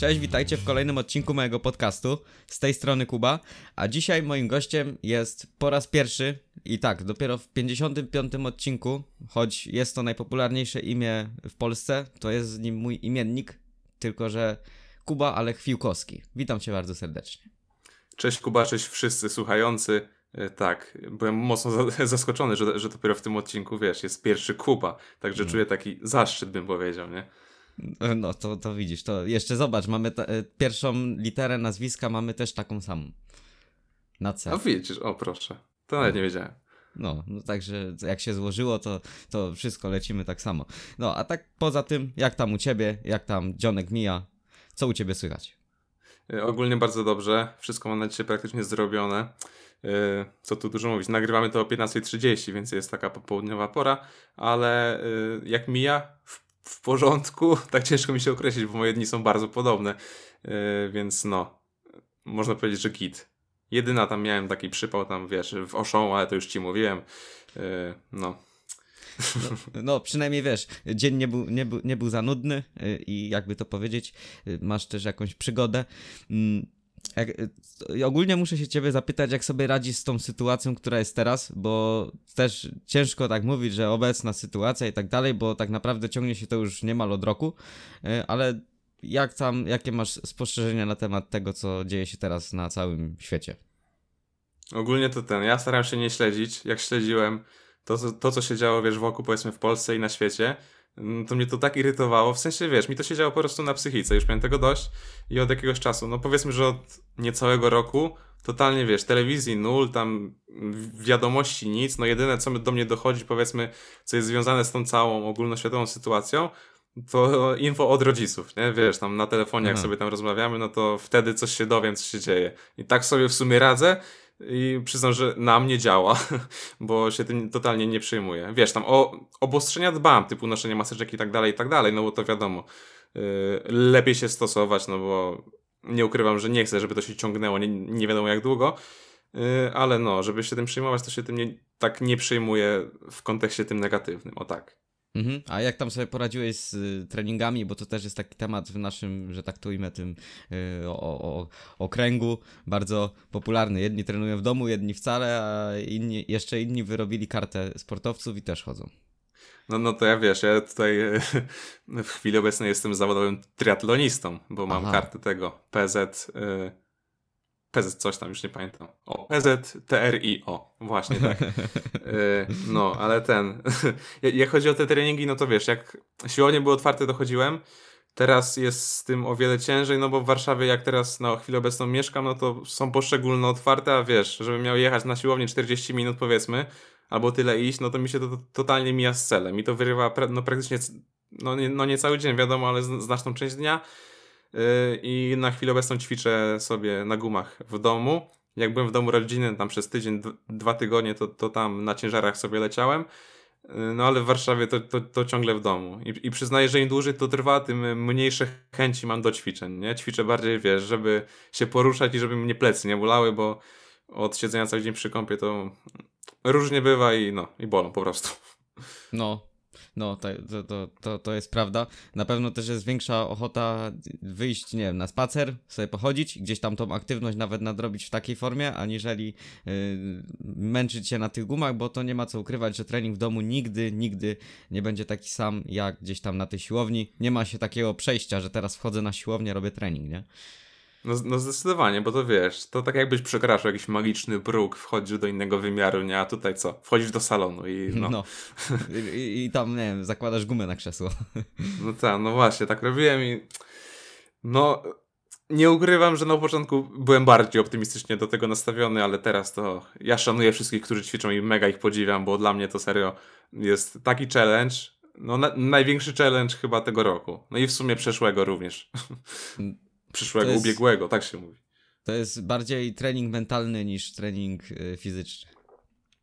Cześć, witajcie w kolejnym odcinku mojego podcastu. Z tej strony Kuba, a dzisiaj moim gościem jest po raz pierwszy i tak, dopiero w 55 odcinku, choć jest to najpopularniejsze imię w Polsce, to jest z nim mój imiennik, tylko że Kuba ale Chwiłkowski. Witam cię bardzo serdecznie. Cześć Kuba, cześć wszyscy słuchający. E, tak, byłem mocno zaskoczony, że, że dopiero w tym odcinku, wiesz, jest pierwszy Kuba, także no. czuję taki zaszczyt, bym powiedział, nie? No to, to widzisz, to jeszcze zobacz, mamy e, pierwszą literę nazwiska, mamy też taką samą. Na C. No widzisz, o proszę, to nawet nie wiedziałem. No, no także jak się złożyło, to, to wszystko lecimy tak samo. No, a tak poza tym, jak tam u ciebie, jak tam dzionek mija, co u ciebie słychać? E, ogólnie bardzo dobrze, wszystko mam na dzisiaj praktycznie zrobione. E, co tu dużo mówić, nagrywamy to o 15.30, więc jest taka popołudniowa pora, ale jak mija, w w porządku. Tak ciężko mi się określić, bo moje dni są bardzo podobne. Yy, więc no, można powiedzieć, że git. Jedyna tam miałem taki przypał tam, wiesz, w oszą, ale to już ci mówiłem. Yy, no. No, no, przynajmniej wiesz, dzień nie był, nie był, nie był za nudny yy, i jakby to powiedzieć, masz też jakąś przygodę. Jak, y, ogólnie muszę się ciebie zapytać, jak sobie radzisz z tą sytuacją, która jest teraz, bo też ciężko tak mówić, że obecna sytuacja i tak dalej, bo tak naprawdę ciągnie się to już niemal od roku, y, ale jak tam, jakie masz spostrzeżenia na temat tego, co dzieje się teraz na całym świecie? Ogólnie to ten, ja staram się nie śledzić, jak śledziłem to, to co się działo, wiesz, wokół powiedzmy w Polsce i na świecie, to mnie to tak irytowało. W sensie, wiesz, mi to się działo po prostu na psychice. Już miałem tego dość i od jakiegoś czasu, no powiedzmy, że od niecałego roku, totalnie, wiesz, telewizji nul, tam wiadomości nic. No jedyne, co do mnie dochodzi, powiedzmy, co jest związane z tą całą ogólnoświatową sytuacją, to info od rodziców, nie? Wiesz, tam na telefonie, jak sobie tam rozmawiamy, no to wtedy coś się dowiem, co się dzieje. I tak sobie w sumie radzę i przyznam, że na mnie działa, bo się tym totalnie nie przejmuję. Wiesz, tam o obostrzenia dbam, typu noszenie maseczek i tak dalej, i tak dalej, no bo to wiadomo, yy, lepiej się stosować, no bo nie ukrywam, że nie chcę, żeby to się ciągnęło nie, nie wiadomo jak długo, yy, ale no, żeby się tym przejmować, to się tym nie, tak nie przejmuję w kontekście tym negatywnym, o tak. Mhm. A jak tam sobie poradziłeś z y, treningami, bo to też jest taki temat w naszym, że tak imię, tym y, o, o, okręgu, bardzo popularny. Jedni trenują w domu, jedni wcale, a inni, jeszcze inni wyrobili kartę sportowców i też chodzą. No, no to ja wiesz, ja tutaj w chwili obecnej jestem zawodowym triatlonistą, bo mam Aha. kartę tego PZ y, PZ coś tam, już nie pamiętam. O, PZTRIO, właśnie tak. yy, no, ale ten, jak chodzi o te treningi, no to wiesz, jak siłownie były otwarte, to chodziłem. Teraz jest z tym o wiele ciężej, no bo w Warszawie, jak teraz na chwilę obecną mieszkam, no to są poszczególne otwarte, a wiesz, żebym miał jechać na siłownię 40 minut powiedzmy, albo tyle iść, no to mi się to, to totalnie mija z celem. I to wyrywa no praktycznie, no nie, no nie cały dzień, wiadomo, ale znaczną część dnia. Y, i na chwilę obecną ćwiczę sobie na gumach w domu. Jak byłem w domu rodziny tam przez tydzień, dwa tygodnie, to, to tam na ciężarach sobie leciałem. Y, no ale w Warszawie to, to, to ciągle w domu. I, I przyznaję, że im dłużej to trwa, tym mniejsze chęci mam do ćwiczeń. Nie? Ćwiczę bardziej, wiesz, żeby się poruszać i żeby mnie plecy nie bolały, bo od siedzenia cały dzień przy kąpie to różnie bywa i no, i bolą po prostu. No, no, to, to, to, to jest prawda. Na pewno też jest większa ochota wyjść, nie wiem, na spacer, sobie pochodzić, gdzieś tam tą aktywność nawet nadrobić w takiej formie, aniżeli yy, męczyć się na tych gumach, bo to nie ma co ukrywać, że trening w domu nigdy, nigdy nie będzie taki sam jak gdzieś tam na tej siłowni. Nie ma się takiego przejścia, że teraz wchodzę na siłownię, robię trening, nie? No, no zdecydowanie, bo to wiesz, to tak jakbyś przekraczał jakiś magiczny próg, wchodził do innego wymiaru, nie? A tutaj co? Wchodzisz do salonu i no. no. I, I, tam, nie wiem, zakładasz gumę na krzesło. No tak, no właśnie, tak robiłem i no nie ukrywam, że na początku byłem bardziej optymistycznie do tego nastawiony, ale teraz to ja szanuję wszystkich, którzy ćwiczą i mega ich podziwiam, bo dla mnie to serio jest taki challenge, no na, największy challenge chyba tego roku. No i w sumie przeszłego również. Przyszłego, jest, ubiegłego, tak się mówi. To jest bardziej trening mentalny niż trening y, fizyczny.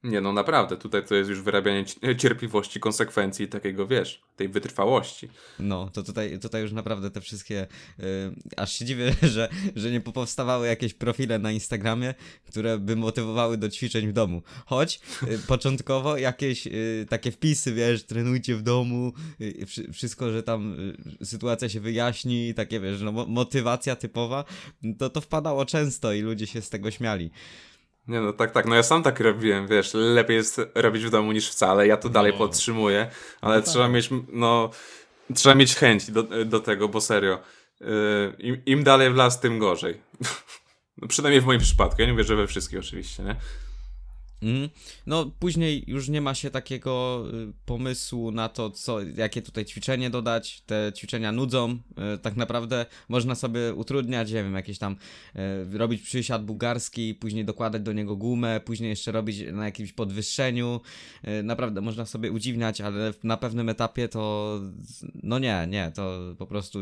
Nie, no naprawdę, tutaj to jest już wyrabianie cierpliwości, konsekwencji takiego, wiesz, tej wytrwałości. No, to tutaj, tutaj już naprawdę te wszystkie, yy, aż się dziwię, że, że nie powstawały jakieś profile na Instagramie, które by motywowały do ćwiczeń w domu. Choć yy, początkowo jakieś yy, takie wpisy, wiesz, trenujcie w domu, wszystko, że tam sytuacja się wyjaśni, takie, wiesz, no, motywacja typowa, to to wpadało często i ludzie się z tego śmiali. Nie no, tak, tak. No ja sam tak robiłem, wiesz, lepiej jest robić w domu niż wcale. Ja to dalej no. podtrzymuję, ale no trzeba tak. mieć, no, trzeba mieć chęć do, do tego, bo serio. Yy, im, Im dalej w las, tym gorzej. no, przynajmniej w moim przypadku. Ja nie mówię, że we wszystkich oczywiście, nie? Mm. No, później już nie ma się takiego y, pomysłu na to, co, jakie tutaj ćwiczenie dodać. Te ćwiczenia nudzą. Y, tak naprawdę można sobie utrudniać, nie wiem, jakieś tam y, robić przysiad bułgarski, później dokładać do niego gumę, później jeszcze robić na jakimś podwyższeniu. Naprawdę można sobie udziwniać, ale na pewnym etapie to no nie, nie, to po prostu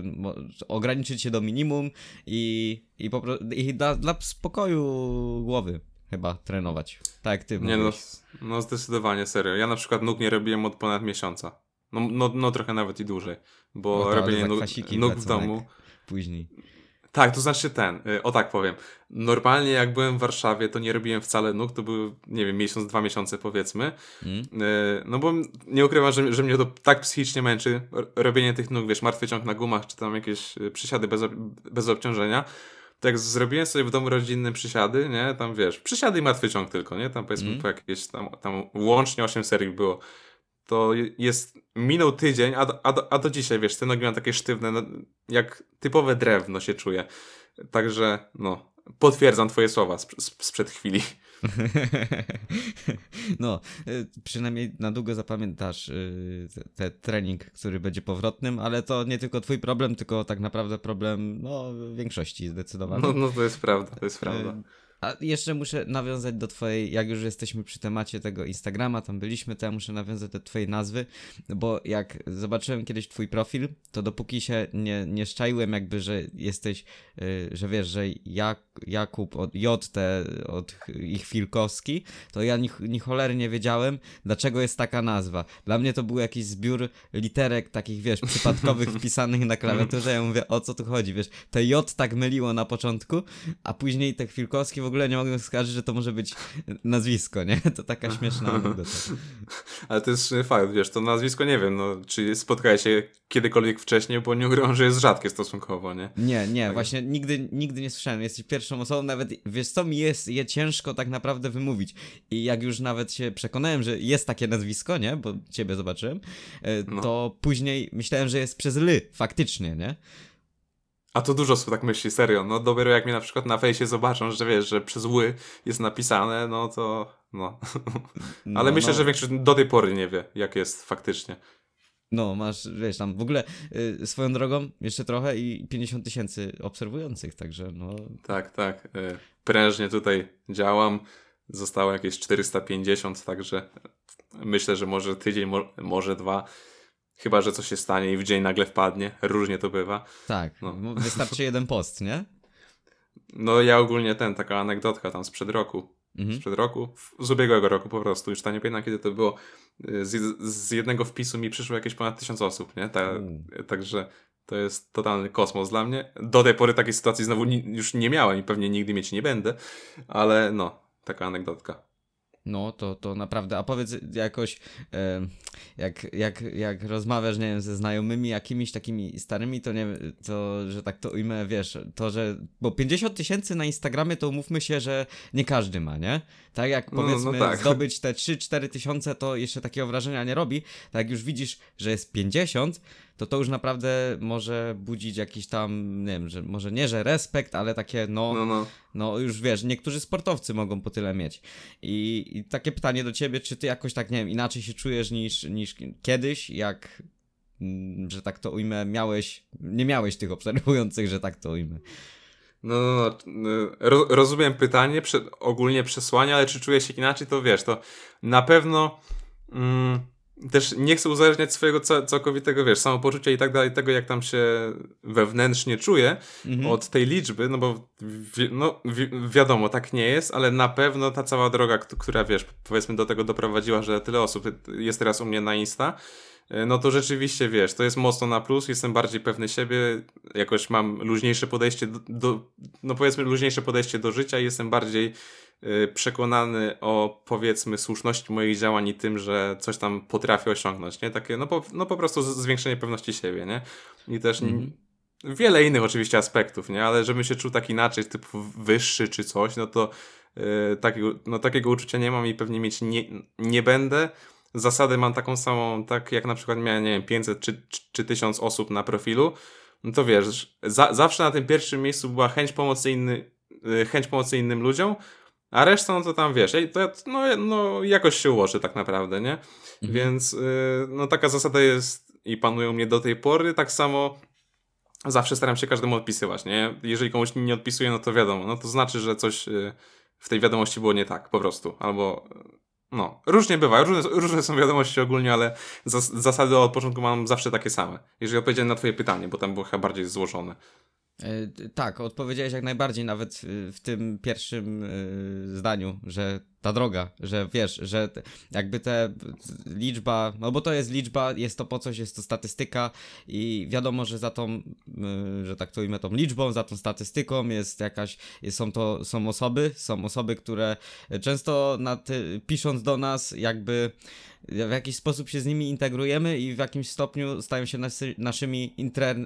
ograniczyć się do minimum i, i, po, i dla, dla spokoju głowy chyba trenować. Tak ty Nie no, no zdecydowanie, serio. Ja na przykład nóg nie robiłem od ponad miesiąca. No, no, no trochę nawet i dłużej, bo no robienie nóg, nóg w domu... Później. Tak, to znaczy ten, y, o tak powiem. Normalnie jak byłem w Warszawie, to nie robiłem wcale nóg, to były, nie wiem, miesiąc, dwa miesiące powiedzmy. Mm. No bo nie ukrywam, że, że mnie to tak psychicznie męczy, robienie tych nóg, wiesz, martwy ciąg na gumach, czy tam jakieś y, przysiady bez, bez obciążenia, tak zrobiłem sobie w domu rodzinne przysiady, nie? Tam wiesz, przysiady i martwy ciąg tylko, nie? Tam powiedzmy mm. po jakieś tam, tam łącznie 8 serii było. To jest, minął tydzień, a do, a do, a do dzisiaj, wiesz, te nogi mam takie sztywne, no, jak typowe drewno się czuję. Także, no, potwierdzam twoje słowa sprzed chwili. no, y, przynajmniej na długo zapamiętasz y, ten trening, który będzie powrotnym, ale to nie tylko twój problem, tylko tak naprawdę problem no, większości zdecydowanie. No, no to jest prawda, to jest prawda. A jeszcze muszę nawiązać do twojej, jak już jesteśmy przy temacie tego Instagrama, tam byliśmy, to ja muszę nawiązać do twojej nazwy, bo jak zobaczyłem kiedyś twój profil, to dopóki się nie, nie szczaiłem jakby, że jesteś, yy, że wiesz, że Jak, Jakub od JT, od ich Filkowski, to ja ni, ni cholery nie wiedziałem, dlaczego jest taka nazwa. Dla mnie to był jakiś zbiór literek takich, wiesz, przypadkowych wpisanych na klawiaturze, ja mówię, o co tu chodzi, wiesz, te J tak myliło na początku, a później te Filkowski w ogóle ogóle nie mogłem skarżyć, że to może być nazwisko, nie? To taka śmieszna anegdota. Ale to jest fakt, wiesz, to nazwisko nie wiem, no, czy spotkałeś się kiedykolwiek wcześniej, bo nie ukrywam, że jest rzadkie stosunkowo, nie? Nie, nie, tak. właśnie nigdy, nigdy nie słyszałem. Jesteś pierwszą osobą, nawet, wiesz co, mi jest je ciężko tak naprawdę wymówić. I jak już nawet się przekonałem, że jest takie nazwisko, nie? Bo ciebie zobaczyłem, e, no. to no. później myślałem, że jest przez ly, faktycznie, nie? A to dużo osób tak myśli, serio. No dopiero jak mnie na przykład na fejsie zobaczą, że wiesz, że przez ły jest napisane, no to no. no Ale myślę, no. że większość do tej pory nie wie, jak jest faktycznie. No, masz, wiesz, tam w ogóle y, swoją drogą jeszcze trochę i 50 tysięcy obserwujących, także no. Tak, tak. Y, prężnie tutaj działam. Zostało jakieś 450, także myślę, że może tydzień, mo może dwa Chyba, że coś się stanie i w dzień nagle wpadnie. Różnie to bywa. Tak, no. wystarczy jeden post, nie? No ja ogólnie ten, taka anegdotka tam sprzed roku. Mhm. Sprzed roku? Z ubiegłego roku po prostu. Już ta nie pamiętam kiedy to było. Z, z jednego wpisu mi przyszło jakieś ponad tysiąc osób, nie? Ta, także to jest totalny kosmos dla mnie. Do tej pory takiej sytuacji znowu ni już nie miałem i pewnie nigdy mieć nie będę. Ale no, taka anegdotka. No, to, to naprawdę. A powiedz jakoś, e, jak, jak, jak rozmawiasz, nie wiem, ze znajomymi jakimiś takimi starymi, to nie to, że tak to ujmę, wiesz, to, że. Bo 50 tysięcy na Instagramie, to umówmy się, że nie każdy ma, nie? Tak jak powiedzmy, no, no tak. zdobyć te 3-4 tysiące, to jeszcze takiego wrażenia nie robi. Tak jak już widzisz, że jest 50, to to już naprawdę może budzić jakiś tam, nie wiem, że może nie, że respekt, ale takie no, no, no. no już wiesz, niektórzy sportowcy mogą po tyle mieć. I, I, takie pytanie do ciebie, czy ty jakoś tak, nie wiem, inaczej się czujesz niż, niż kiedyś, jak, mm, że tak to ujmę, miałeś, nie miałeś tych obserwujących, że tak to ujmę. No, no, no. Ro, rozumiem pytanie, prze, ogólnie przesłanie, ale czy czuję się inaczej, to wiesz, to na pewno... Mm, też nie chcę uzależniać swojego całkowitego, wiesz, samopoczucia i tak dalej, tego jak tam się wewnętrznie czuję mhm. od tej liczby, no bo wi no, wi wiadomo, tak nie jest, ale na pewno ta cała droga, która, wiesz, powiedzmy do tego doprowadziła, że tyle osób jest teraz u mnie na Insta, no to rzeczywiście, wiesz, to jest mocno na plus, jestem bardziej pewny siebie, jakoś mam luźniejsze podejście do, do no powiedzmy luźniejsze podejście do życia i jestem bardziej Y, przekonany o powiedzmy słuszności moich działań i tym, że coś tam potrafię osiągnąć, nie? Takie, no po, no po prostu zwiększenie pewności siebie, nie? I też mm. wiele innych oczywiście aspektów, nie? Ale żebym się czuł tak inaczej, typu wyższy czy coś, no to yy, takiego, no takiego uczucia nie mam i pewnie mieć nie, nie będę. Zasady mam taką samą, tak jak na przykład miałem, nie wiem, 500 czy, czy, czy 1000 osób na profilu, no to wiesz, za, zawsze na tym pierwszym miejscu była chęć pomocy, inny, yy, chęć pomocy innym ludziom, a reszta, no to tam wiesz, to, no, no jakoś się ułoży tak naprawdę, nie? Mhm. Więc yy, no taka zasada jest i panuje u mnie do tej pory. Tak samo zawsze staram się każdemu odpisywać, nie? Jeżeli komuś nie odpisuję, no to wiadomo, no to znaczy, że coś yy, w tej wiadomości było nie tak, po prostu. Albo no, różnie bywa, różne, różne są wiadomości ogólnie, ale zas zasady od początku mam zawsze takie same. Jeżeli odpowiedziałem na twoje pytanie, bo tam było chyba bardziej złożone. E, tak, odpowiedziałeś jak najbardziej, nawet w tym pierwszym e, zdaniu, że ta droga, że wiesz, że jakby te liczba, no bo to jest liczba, jest to po coś, jest to statystyka i wiadomo, że za tą, że tak to ujmę, tą liczbą, za tą statystyką jest jakaś, są to, są osoby, są osoby, które często nad, pisząc do nas jakby w jakiś sposób się z nimi integrujemy i w jakimś stopniu stają się naszymi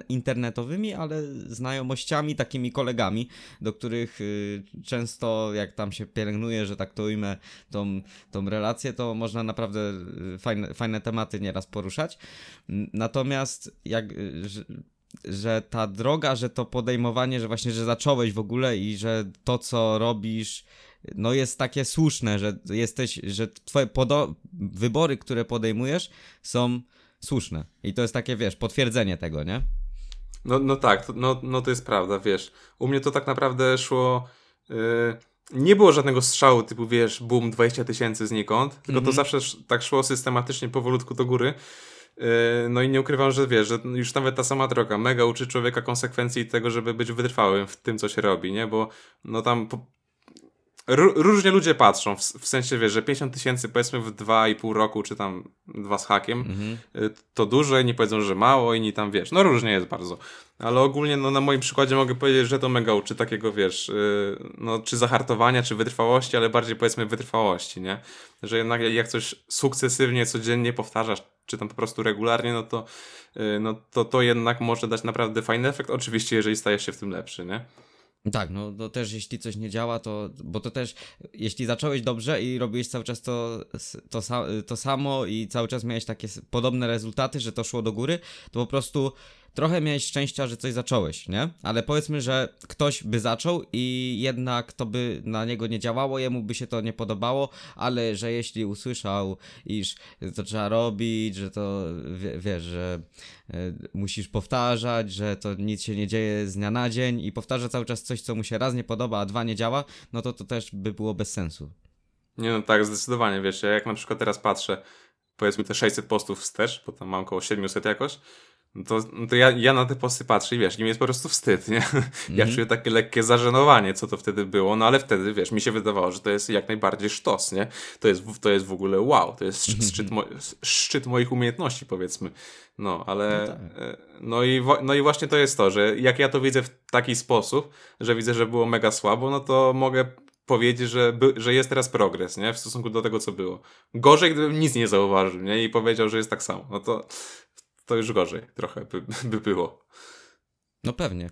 internetowymi, ale znajomościami, takimi kolegami, do których y, często jak tam się pielęgnuje, że tak to ujmę, tą, tą relację, to można naprawdę y, fajne, fajne tematy nieraz poruszać. Natomiast jak y, że, że ta droga, że to podejmowanie, że właśnie, że zacząłeś w ogóle i że to, co robisz, no jest takie słuszne, że jesteś, że twoje wybory, które podejmujesz są słuszne. I to jest takie, wiesz, potwierdzenie tego, nie? No, no tak, no, no to jest prawda, wiesz. U mnie to tak naprawdę szło... Yy nie było żadnego strzału typu, wiesz, boom, 20 tysięcy znikąd, tylko mm -hmm. to mhm. zawsze tak szło systematycznie, powolutku do góry. Yy, no i nie ukrywam, że wiesz, że już nawet ta sama droga mega uczy człowieka konsekwencji tego, żeby być wytrwałym w tym, co się robi, nie? Bo no tam różnie ludzie patrzą, w, w, sensie wiesz, że 50 tysięcy powiedzmy w 2,5 roku, czy tam dwa z hakiem, mhm. Y, to dużo, inni powiedzą, że mało, inni tam wiesz, no różnie jest bardzo. Ale ogólnie no, na moim przykładzie mogę powiedzieć, że to mega uczy takiego wiesz, yy, no czy zahartowania, czy wytrwałości, ale bardziej powiedzmy wytrwałości, nie? Że jednak jak coś sukcesywnie, codziennie powtarzasz, czy tam po prostu regularnie, no to, yy, no to to jednak może dać naprawdę fajny efekt, oczywiście jeżeli stajesz się w tym lepszy, nie? Tak, no to też jeśli coś nie działa, to, bo to też, jeśli zacząłeś dobrze i robiłeś cały czas to, to, to samo i cały czas miałeś takie podobne rezultaty, że to szło do góry, to po prostu trochę miałeś szczęścia, że coś zacząłeś, nie? Ale powiedzmy, że ktoś by zaczął i jednak to by na niego nie działało, jemu by się to nie podobało, ale że jeśli usłyszał, iż to trzeba robić, że to wiesz, że e, musisz powtarzać, że to nic się nie dzieje z dnia na dzień i powtarza cały czas coś, co mu się raz nie podoba, a dwa nie działa, no to to też by było bez sensu. Nie no tak, zdecydowanie, wiesz, jak na przykład teraz patrzę, powiedzmy te 600 postów wstecz, bo tam mam około 700 jakoś, no to, no to ja, ja na te posty patrzę i wiesz, i mi jest po prostu wstyd, nie? Ja mm. czuję takie lekkie zażenowanie, co to wtedy było, no ale wtedy, wiesz, mi się wydawało, że to jest jak najbardziej sztos, nie? To jest, to jest w ogóle wow, to jest mhm. szczyt, mo szczyt moich umiejętności, powiedzmy. No, ale, no, tak. E, no, i, no i właśnie to jest to, że jak ja to widzę w taki sposób, że widzę, że było mega słabo, no to mogę powiedzieć, że, by, że jest teraz progres, nie? W stosunku do tego, co było. Gorzej, gdybym nic nie zauważył, nie? I powiedział, że jest tak samo. No to to już gorzej trochę by, by było. No pewnie.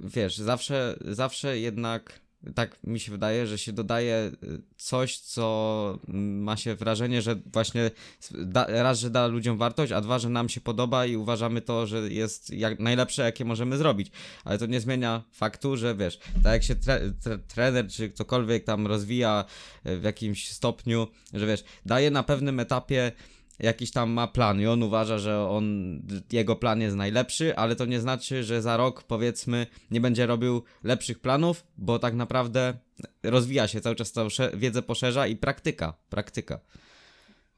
Wiesz, zawsze, zawsze jednak tak mi się wydaje, że się dodaje y, coś, co ma się wrażenie, że właśnie da, raz, że da ludziom wartość, a dwa, że nam się podoba i uważamy to, że jest jak najlepsze, jakie możemy zrobić. Ale to nie zmienia faktu, że wiesz, tak jak się tre, tre, trener czy ktokolwiek tam rozwija w jakimś stopniu, że wiesz, daje na pewnym etapie jakiś tam ma plan i on uważa, że on, jego plan jest najlepszy, ale to nie znaczy, że za rok powiedzmy nie będzie robił lepszych planów, bo tak naprawdę rozwija się cały czas tą wiedzę poszerza i praktyka, praktyka.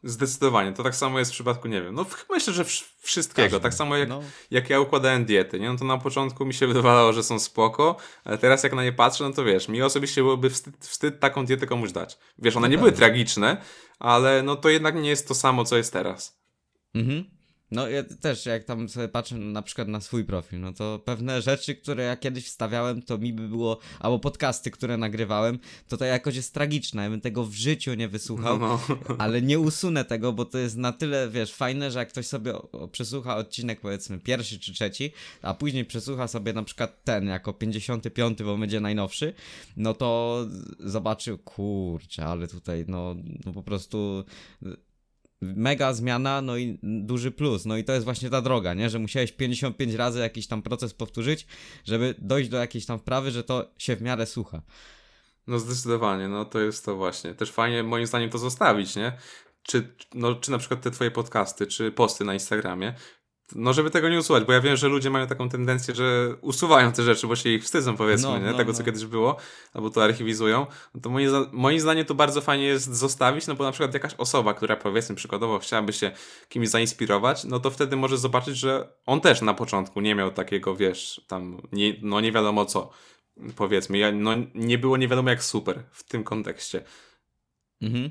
Zdecydowanie. To tak samo jest w przypadku, nie wiem, no myślę, że wszystkiego. Każdy. Tak samo jak, No. jak ja układałem diety, nie? No to na początku mi się wydawało, że są spoko, ale teraz jak na nie patrzę, no to wiesz, mi osobiście byłoby wstyd, wstyd taką dietę komuś dać. Wiesz, one No nie były pewnie. tragiczne, ale no to jednak nie jest to samo, co jest teraz. Mhm. No ja też jak tam sobie patrzę na przykład na swój profil, no to pewne rzeczy, które ja kiedyś wstawiałem, to mi by było, albo podcasty, które nagrywałem, to to jakoś jest tragiczne, ja bym tego w życiu nie wysłuchał, No, no. ale nie usunę tego, bo to jest na tyle, wiesz, fajne, że jak ktoś sobie przesłucha odcinek powiedzmy pierwszy czy trzeci, a później przesłucha sobie na przykład ten jako 55, bo będzie najnowszy, no to zobaczył, kurczę, ale tutaj no, no po prostu mega zmiana, no i duży plus. No i to jest właśnie ta droga, nie? Że musiałeś 55 razy jakiś tam proces powtórzyć, żeby dojść do jakiejś tam wprawy, że to się w miarę słucha. No zdecydowanie, no to jest to właśnie. Też fajnie moim zdaniem to zostawić, nie? Czy, no, czy na przykład te twoje podcasty, czy posty na Instagramie, no żeby tego nie usuwać, bo ja wiem, że ludzie mają taką tendencję, że usuwają te rzeczy, bo się ich wstydzą powiedzmy, No, nie? no, tego no. co kiedyś było, albo to archiwizują, no to moim, moim zdaniem to bardzo fajnie jest zostawić, no bo na przykład jakaś osoba, która powiedzmy przykładowo chciałaby się kimś zainspirować, no to wtedy może zobaczyć, że on też na początku nie miał takiego, wiesz, tam, nie, no nie wiadomo co, powiedzmy, ja, no nie było nie wiadomo jak super w tym kontekście. Mhm. E,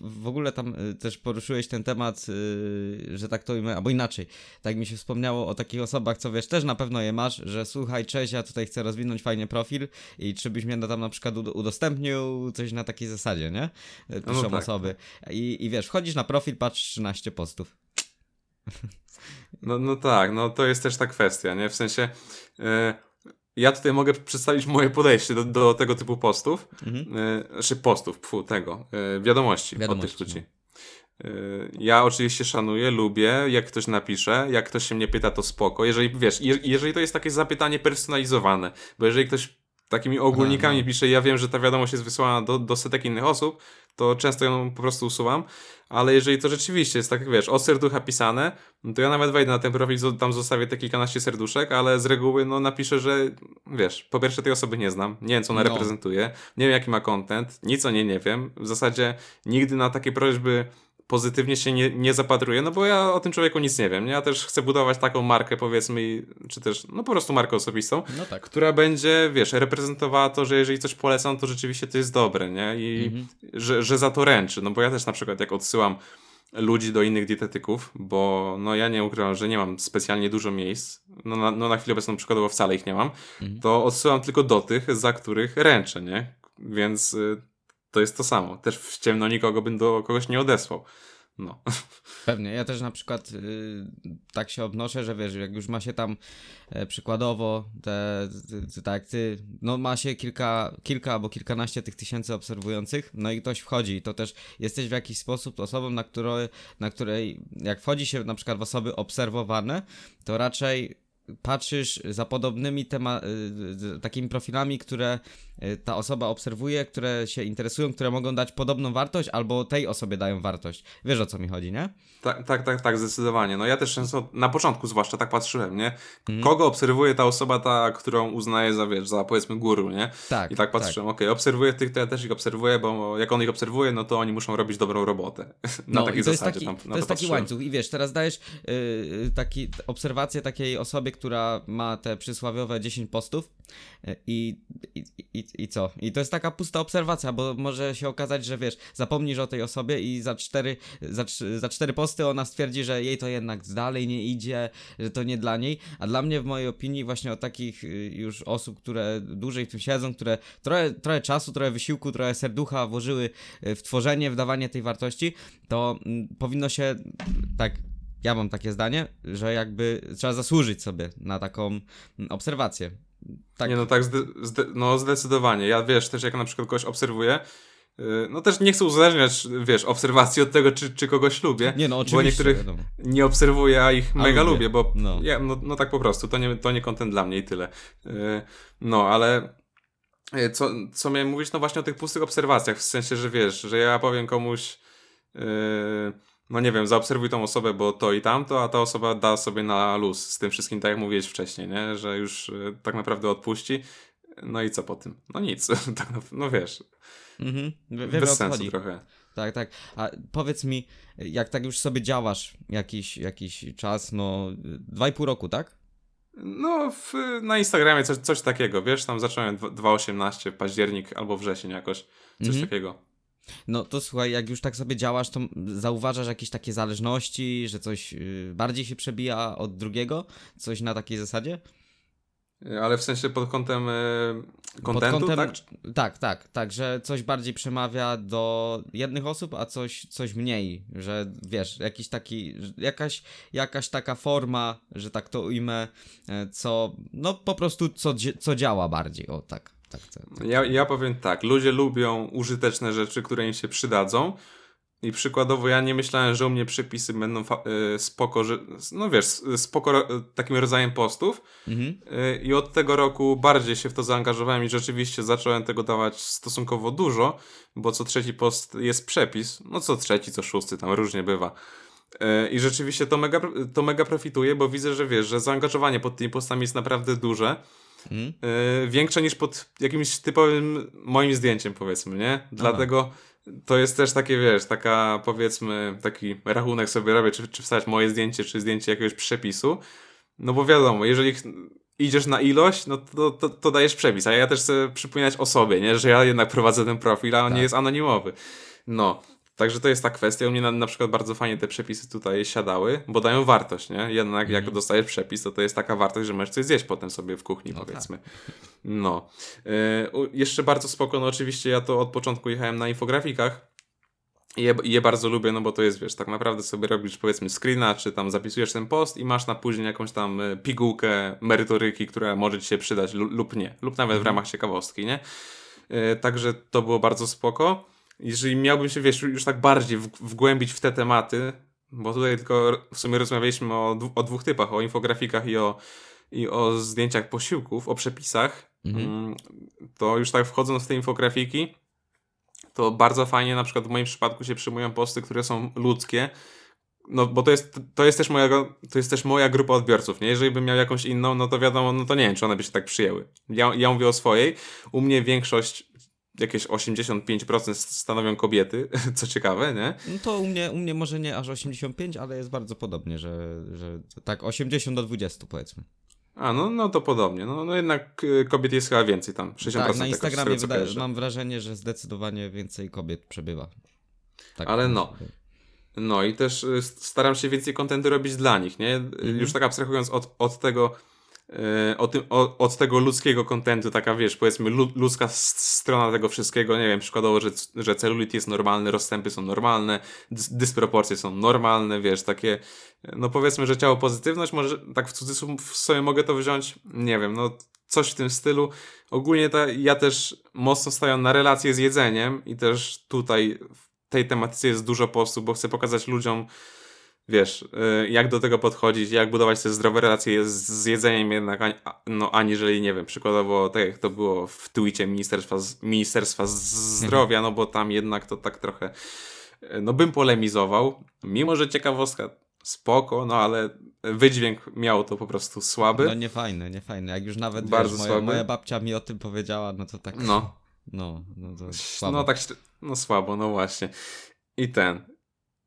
w- ogóle tam e, też poruszyłeś ten temat, e, że tak to ujmę, albo inaczej. Tak mi się wspomniało o takich osobach, co wiesz, też na pewno je masz, że słuchaj, cześć, ja tutaj chcę rozwinąć fajnie profil i czy byś mnie tam na przykład ud- udostępnił coś na takiej zasadzie, nie? E, Piszą tak, osoby. I, I wiesz, wchodzisz na profil, patrz 13 postów. No, no tak, no to jest też ta kwestia, nie? W sensie e, ja tutaj mogę przedstawić moje podejście do, do tego typu postów, Mhm. e, znaczy postów, pfu, tego, e, wiadomości, Wiadomości, od tych ludzi. E, Ja oczywiście szanuję, lubię, jak ktoś napisze, jak ktoś się mnie pyta, to spoko. Jeżeli, wiesz, je, jeżeli to jest takie zapytanie personalizowane, bo jeżeli ktoś takimi ogólnikami no. pisze, ja wiem, że ta wiadomość jest wysłana do, do setek innych osób, to często ją po prostu usuwam, ale jeżeli to rzeczywiście jest tak, wiesz, od serducha pisane, no to ja nawet wejdę na ten profil, tam zostawię te kilkanaście serduszek, ale z reguły no napiszę, że wiesz, po pierwsze tej osoby nie znam, nie wiem co ona No. reprezentuje, nie wiem jaki ma content, nic o niej nie wiem, w zasadzie nigdy na takie prośby pozytywnie się nie, nie zapatruję, no bo ja o tym człowieku nic nie wiem? Ja też chcę budować taką markę powiedzmy, czy też, no po prostu markę osobistą, No tak. która będzie, wiesz, reprezentowała to, że jeżeli coś polecam, to rzeczywiście to jest dobre, nie? I Mhm. że, że za to ręczy. No bo ja też na przykład jak odsyłam ludzi do innych dietetyków, bo no ja nie ukrywam, że nie mam specjalnie dużo miejsc, no na, no na chwilę obecną przykładowo wcale ich nie mam, Mhm. to odsyłam tylko do tych, za których ręczę, nie? Więc y, to jest to samo. Też w ciemno nikogo bym do kogoś nie odesłał. No. Pewnie, ja też na przykład y, tak się odnoszę, że wiesz, jak już ma się tam e, przykładowo te, ty, tak ty, no ma się kilka, kilka albo kilkanaście tych tysięcy obserwujących, no i ktoś wchodzi, to też jesteś w jakiś sposób osobą, na której, na której jak wchodzi się na przykład w osoby obserwowane, to raczej patrzysz za podobnymi tema, y, takimi profilami, które y, ta osoba obserwuje, które się interesują, które mogą dać podobną wartość, albo tej osobie dają wartość. Wiesz o co mi chodzi, nie? Tak, tak, tak, tak, zdecydowanie. No ja też często, na początku zwłaszcza tak patrzyłem, nie? Mhm. Kogo obserwuje ta osoba, ta, którą uznaje za, wiesz, za powiedzmy guru, nie? Tak. I tak patrzyłem, okej, obserwuję tych, to ja też ich obserwuję, bo jak on ich obserwuje, no to oni muszą robić dobrą robotę. Na No takiej to zasadzie taki, tam, to na jest taki łańcuch i wiesz, teraz dajesz yy, taki obserwację takiej osobie, która ma te przysławiowe 10 postów yy, i, i, i, i co? I to jest taka pusta obserwacja, bo może się okazać, że wiesz, zapomnisz o tej osobie i za cztery, za, za cztery posty ona stwierdzi, że jej to jednak dalej nie idzie, że to nie dla niej, a dla mnie w mojej opinii właśnie o takich yy, już osób, które dłużej w tym siedzą, które trochę, trochę czasu, trochę wysiłku, trochę serducha włożyły yy, w tworzenie, w dawanie tej wartości, to mm, powinno się tak. Ja mam takie zdanie, że jakby trzeba zasłużyć sobie na taką obserwację. Tak. Nie, no tak, zde, zde, no zdecydowanie. Ja wiesz, też jak na przykład kogoś obserwuję, yy, no też nie chcę uzależniać, wiesz, obserwacji od tego, czy, czy kogoś lubię. Nie no, Bo oczywiście. niektórych wiadomo. nie obserwuję, a ich A mega lubię. lubię, bo No. ja, no, no tak po prostu, to nie, to nie content dla mnie i tyle. Yy, no, ale yy, co, co miałem mówić, no właśnie o tych pustych obserwacjach, w sensie, że wiesz, że ja powiem komuś, yy, no nie wiem, zaobserwuj tą osobę, bo to i tamto, a ta osoba da sobie na luz z tym wszystkim, tak jak mówiłeś wcześniej, nie? że już yy, tak naprawdę odpuści. No i co po tym? No nic, tak, no, no wiesz, Mhm. Wie- Wiemy bez sensu trochę. Tak, tak. A powiedz mi, jak tak już sobie działasz jakiś, jakiś czas, no dwa i pół roku, tak? No, w, na Instagramie coś, coś takiego, wiesz, tam zacząłem 2.18, październik albo wrzesień jakoś, coś mhm. takiego. No to słuchaj, jak już tak sobie działasz, to zauważasz jakieś takie zależności, że coś y, bardziej się przebija od drugiego? Coś na takiej zasadzie? Ale w sensie pod kątem kontentu, pod kątem, tak? Tak, tak, tak, że coś bardziej przemawia do jednych osób, a coś, coś mniej, że wiesz, jakiś taki, jakaś, jakaś taka forma, że tak to ujmę, e, co, no po prostu co, co działa bardziej, o tak. Tak, tak. Ja, ja powiem tak, ludzie lubią użyteczne rzeczy, które im się przydadzą, i przykładowo ja nie myślałem, że u mnie przepisy będą y, spoko, że, no wiesz, spoko takim rodzajem postów. Mhm. Y, I od tego roku bardziej się w to zaangażowałem i rzeczywiście zacząłem tego dawać stosunkowo dużo, bo co trzeci post jest przepis. No co trzeci, co szósty, tam różnie bywa. Y, I rzeczywiście to mega, to mega profituje, bo widzę, że wiesz, że zaangażowanie pod tymi postami jest naprawdę duże. Mhm. Większe niż pod jakimś typowym moim zdjęciem, powiedzmy, nie? Dlatego to jest też takie, wiesz, taka powiedzmy, taki rachunek sobie robię, czy, czy wstać moje zdjęcie, czy zdjęcie jakiegoś przepisu. No bo wiadomo, jeżeli idziesz na ilość, no to, to, to dajesz przepis, a ja też chcę przypominać o sobie, nie? Że ja jednak prowadzę ten profil, a on tak. nie jest anonimowy. No, Także to jest ta kwestia. U mnie na, na przykład bardzo fajnie te przepisy tutaj siadały, bo dają wartość, nie? Jednak jak mhm. dostajesz przepis, to to jest taka wartość, że możesz coś zjeść potem sobie w kuchni, no powiedzmy. Tak. No. Y jeszcze bardzo spoko, no oczywiście ja to od początku jechałem na infografikach. I je, je, bardzo lubię, no bo to jest, wiesz, tak naprawdę sobie robisz powiedzmy screena, czy tam zapisujesz ten post i masz na później jakąś tam y, pigułkę merytoryki, która może ci się przydać lub nie, lub nawet w mhm. ramach ciekawostki, nie? Yy, także to było bardzo spoko jeżeli miałbym się, wiesz, już tak bardziej wgłębić w te tematy, bo tutaj tylko w sumie rozmawialiśmy o, o dwóch typach, o infografikach i o, i o zdjęciach posiłków, o przepisach, mhm. Mm, to już tak wchodząc w te infografiki, to bardzo fajnie na przykład w moim przypadku się przyjmują posty, które są ludzkie, no bo to jest, to jest też moja, to jest też moja grupa odbiorców, nie? Jeżeli bym miał jakąś inną, no to wiadomo, no to nie wiem, czy one by się tak przyjęły. Ja, ja mówię o swojej, u mnie większość jakieś 85% stanowią kobiety, co ciekawe, nie? No to u mnie, u mnie może nie aż 85, ale jest bardzo podobnie, że, że tak 80 do 20 powiedzmy. A, no, no to podobnie. No, no jednak y, kobiet jest chyba więcej tam. 60% tak, na Instagramie tego, mam wrażenie, że zdecydowanie więcej kobiet przebywa. Tak ale no. No i też y, staram się więcej kontentu robić dla nich, nie? Mhm. Już tak abstrahując od, od tego o tym, od tego ludzkiego kontentu, taka wiesz, powiedzmy ludzka strona tego wszystkiego, nie wiem, przykładowo, że, że celulit jest normalny, rozstępy są normalne, dysproporcje są normalne, wiesz, takie, no powiedzmy, że ciało pozytywność, może tak w cudzysłów sobie mogę to wziąć, nie wiem, no coś w tym stylu. Ogólnie ta, ja też mocno staję na relacje z jedzeniem i też tutaj w tej tematyce jest dużo postów, bo chcę pokazać ludziom, wiesz, y, jak do tego podchodzić, jak budować te zdrowe relacje z, jedzeniem jednak, no aniżeli, nie wiem, przykładowo tak jak to było w tweetie Ministerstwa, Ministerstwa Zdrowia, no bo tam jednak to tak trochę, y, no bym polemizował, mimo że ciekawostka spoko, no ale wydźwięk miał to po prostu słaby. No nie fajne, nie jak już nawet Bardzo wiesz, moja, słaby. moja babcia mi o tym powiedziała, no to tak... No. No, no to słabo. No tak, no słabo, no właśnie. I ten,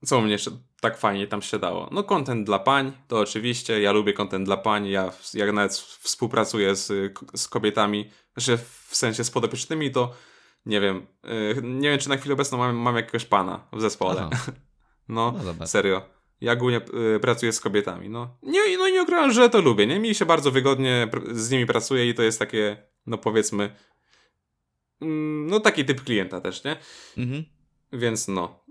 co mnie jeszcze tak fajnie tam się dało. No content dla pań, to oczywiście, ja lubię content dla pań, ja jak nawet współpracuję z, z kobietami, znaczy w sensie z podopiecznymi, to nie wiem, yy, nie wiem czy na chwilę obecną mam, mam jakiegoś pana w zespole. no, no serio. Ja głównie yy, pracuję z kobietami, no. Nie, no i nie ukrywam, że to lubię, nie? Mi się bardzo wygodnie z nimi pracuje i to jest takie, no powiedzmy, mm, no taki typ klienta też, nie? Mhm. Więc no,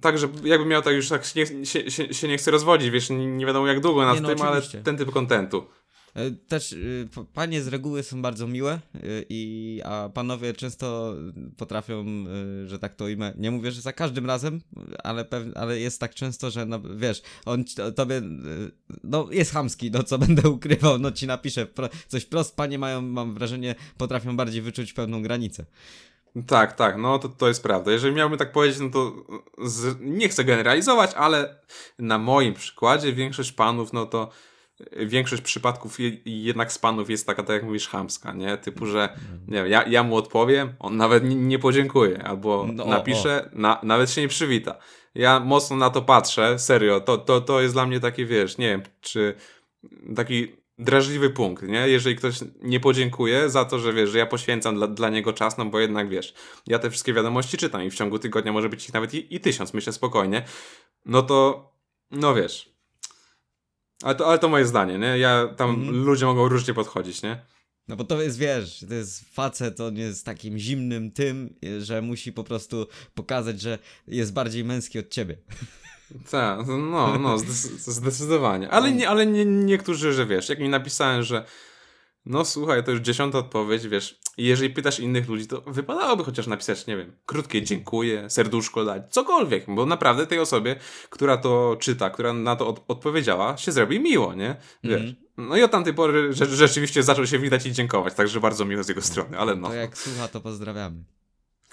Także jakby miał tak już tak się, się, się, się nie chce rozwodzić, wiesz, nie, nie wiadomo jak długo nad no, tym, oczywiście. ale ten typ kontentu. E, też y, panie z reguły są bardzo miłe, y, i, a panowie często potrafią, że tak to imię, nie mówię, że za każdym razem, ale, pew, ale jest tak często, że no, wiesz, on tobie, no jest chamski, no co będę ukrywał, no ci napiszę coś prost, panie mają, mam wrażenie, potrafią bardziej wyczuć pewną granicę. Tak, tak, no to, to jest prawda. Jeżeli miałbym tak powiedzieć, no to z, nie chcę generalizować, ale na moim przykładzie większość panów, no to większość przypadków jednak z panów jest taka, tak jak mówisz, chamska, nie? Typu, że nie wiem, ja, ja mu odpowiem, on nawet nie, nie podziękuje, albo no, napisze, na, nawet się nie przywita. Ja mocno na to patrzę, serio, to, to, to jest dla mnie takie, wiesz, nie wiem, czy taki drażliwy punkt, nie? Jeżeli ktoś nie podziękuje za to, że wiesz, że ja poświęcam dla, dla niego czas, no bo jednak wiesz, ja te wszystkie wiadomości czytam i w ciągu tygodnia może być ich nawet i, i tysiąc, myślę spokojnie, no to, no wiesz, ale to, ale to moje zdanie, nie? Ja tam mm. ludzie mogą różnie podchodzić, nie? No bo to jest, wiesz, to jest facet, on jest takim zimnym tym, że musi po prostu pokazać, że jest bardziej męski od ciebie. Tak, no, no, zdecydowanie. Ale, nie, ale nie, niektórzy, że wiesz, jak mi napisałem, że no słuchaj, to już dziesiąta odpowiedź, wiesz, jeżeli pytasz innych ludzi, to wypadałoby chociaż napisać, nie wiem, krótkie dziękuję, serduszko dać, cokolwiek, bo naprawdę tej osobie, która to czyta, która na to od odpowiedziała, się zrobi miło, nie? Wiesz. Mm. No i od tamtej pory rzeczywiście zaczął się widać i dziękować, także bardzo miło z jego strony, ale no. To jak słucha, to pozdrawiamy.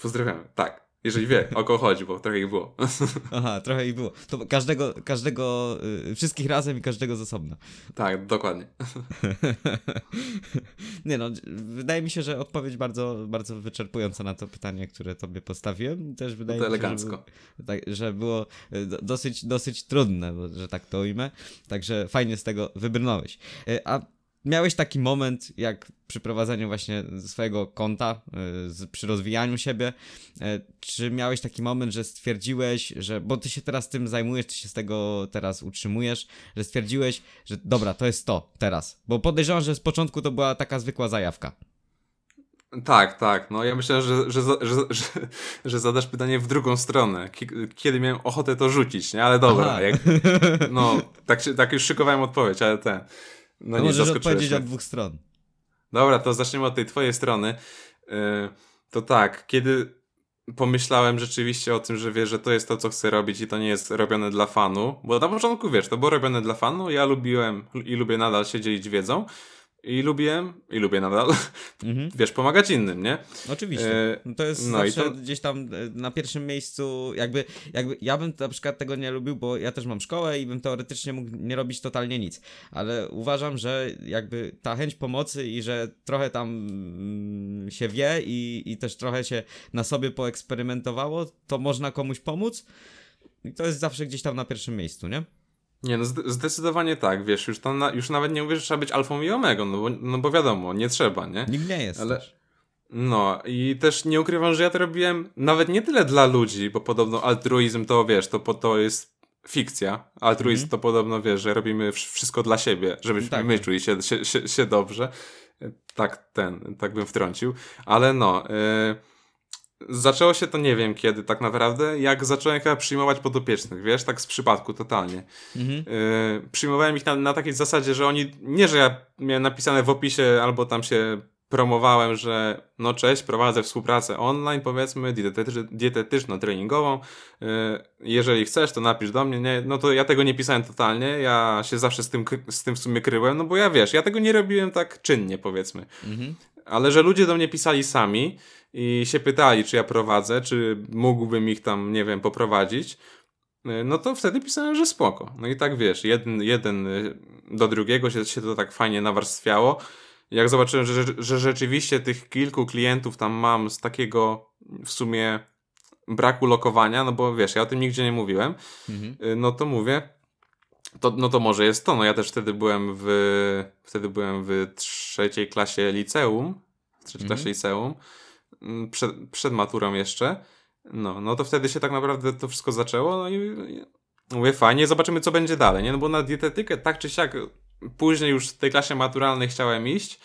Pozdrawiamy, tak. Jeżeli wie, o kogo chodzi, bo trochę ich było. Aha, trochę ich było. To każdego, każdego, y, wszystkich razem i każdego z osobna. Tak, dokładnie. Nie no, wydaje mi się, że odpowiedź bardzo, bardzo wyczerpująca na to pytanie, które tobie postawiłem. Też wydaje to mi się, elegancko. Że, tak, że było y, dosyć, dosyć trudne, że tak to ujmę. Także fajnie z tego wybrnąłeś. Y, a miałeś taki moment, jak przy prowadzeniu właśnie swojego konta, y, przy rozwijaniu siebie, y, czy miałeś taki moment, że stwierdziłeś, że, bo ty się teraz tym zajmujesz, ty się z tego teraz utrzymujesz, że stwierdziłeś, że dobra, to jest to teraz, bo podejrzewam, że z początku to była taka zwykła zajawka. Tak, tak. No ja myślę, że, że, że, że, zadasz pytanie w drugą stronę. Kiedy miałem ochotę to rzucić, nie? Ale dobra. No, tak, tak już szykowałem odpowiedź, ale ten. No, nie możesz odpowiedzieć od dwóch stron. Dobra, to zaczniemy od tej twojej strony. Yy, to tak, kiedy pomyślałem rzeczywiście o tym, że wiesz, że to jest to, co chcę robić i to nie jest robione dla fanu, bo na początku wiesz, to było robione dla fanu, ja lubiłem i lubię nadal się dzielić wiedzą, i lubiłem, i lubię nadal, mhm. wiesz, pomagać innym, nie? Oczywiście. E, no to jest no zawsze to... gdzieś tam e, na pierwszym miejscu, jakby, jakby ja bym na przykład tego nie lubił, bo ja też mam szkołę i bym teoretycznie mógł nie robić totalnie nic, ale uważam, że jakby ta chęć pomocy i że trochę tam mm, się wie i, i też trochę się na sobie poeksperymentowało, to można komuś pomóc i to jest zawsze gdzieś tam na pierwszym miejscu, nie? Nie, no zdecydowanie tak, wiesz, już, tam na, już nawet nie mówię, że trzeba być alfą i omegą, no bo, no bo wiadomo, nie trzeba, nie? Nikt nie jest Ale. No i też nie ukrywam, że ja to robiłem nawet nie tyle dla ludzi, bo podobno altruizm to, wiesz, to, to jest fikcja. Altruizm -hmm. to podobno, wiesz, że robimy wszystko dla siebie, żebyśmy tak. my czuli się, się, się, się dobrze. Tak ten, tak bym wtrącił. Ale no... Yy Zaczęło się to nie wiem kiedy tak naprawdę, jak zacząłem chyba przyjmować podopiecznych, wiesz, tak z przypadku totalnie. Mhm. Yy, przyjmowałem ich na, na takiej zasadzie, że oni, nie że ja miałem napisane w opisie albo tam się promowałem, że no cześć, prowadzę współpracę online, powiedzmy, dietetyczno-treningową. Yy, jeżeli chcesz, to napisz do mnie. Nie, no to ja tego nie pisałem totalnie, ja się zawsze z tym, z tym w sumie kryłem, no bo ja wiesz, ja tego nie robiłem tak czynnie, powiedzmy. Mhm. Ale że ludzie do mnie pisali sami, i się pytali, czy ja prowadzę, czy mógłbym ich tam, nie wiem, poprowadzić, y, no to wtedy pisałem, że spoko. No i tak wiesz, jeden, jeden y, do drugiego się, się to tak fajnie nawarstwiało. Jak zobaczyłem, że, że rzeczywiście tych kilku klientów tam mam z takiego w sumie braku lokowania, no bo wiesz, ja o tym nigdzie nie mówiłem, mhm. Y, no to mówię, to, no to może jest to. No ja też wtedy byłem w, wtedy byłem w trzeciej klasie liceum, w trzeciej mhm. klasie liceum Mm, przed, przed maturą jeszcze. No, no to wtedy się tak naprawdę to wszystko zaczęło, no i, i mówię, fajnie, zobaczymy co będzie dalej, nie? No bo na dietetykę tak czy siak później już w tej klasie maturalnej chciałem iść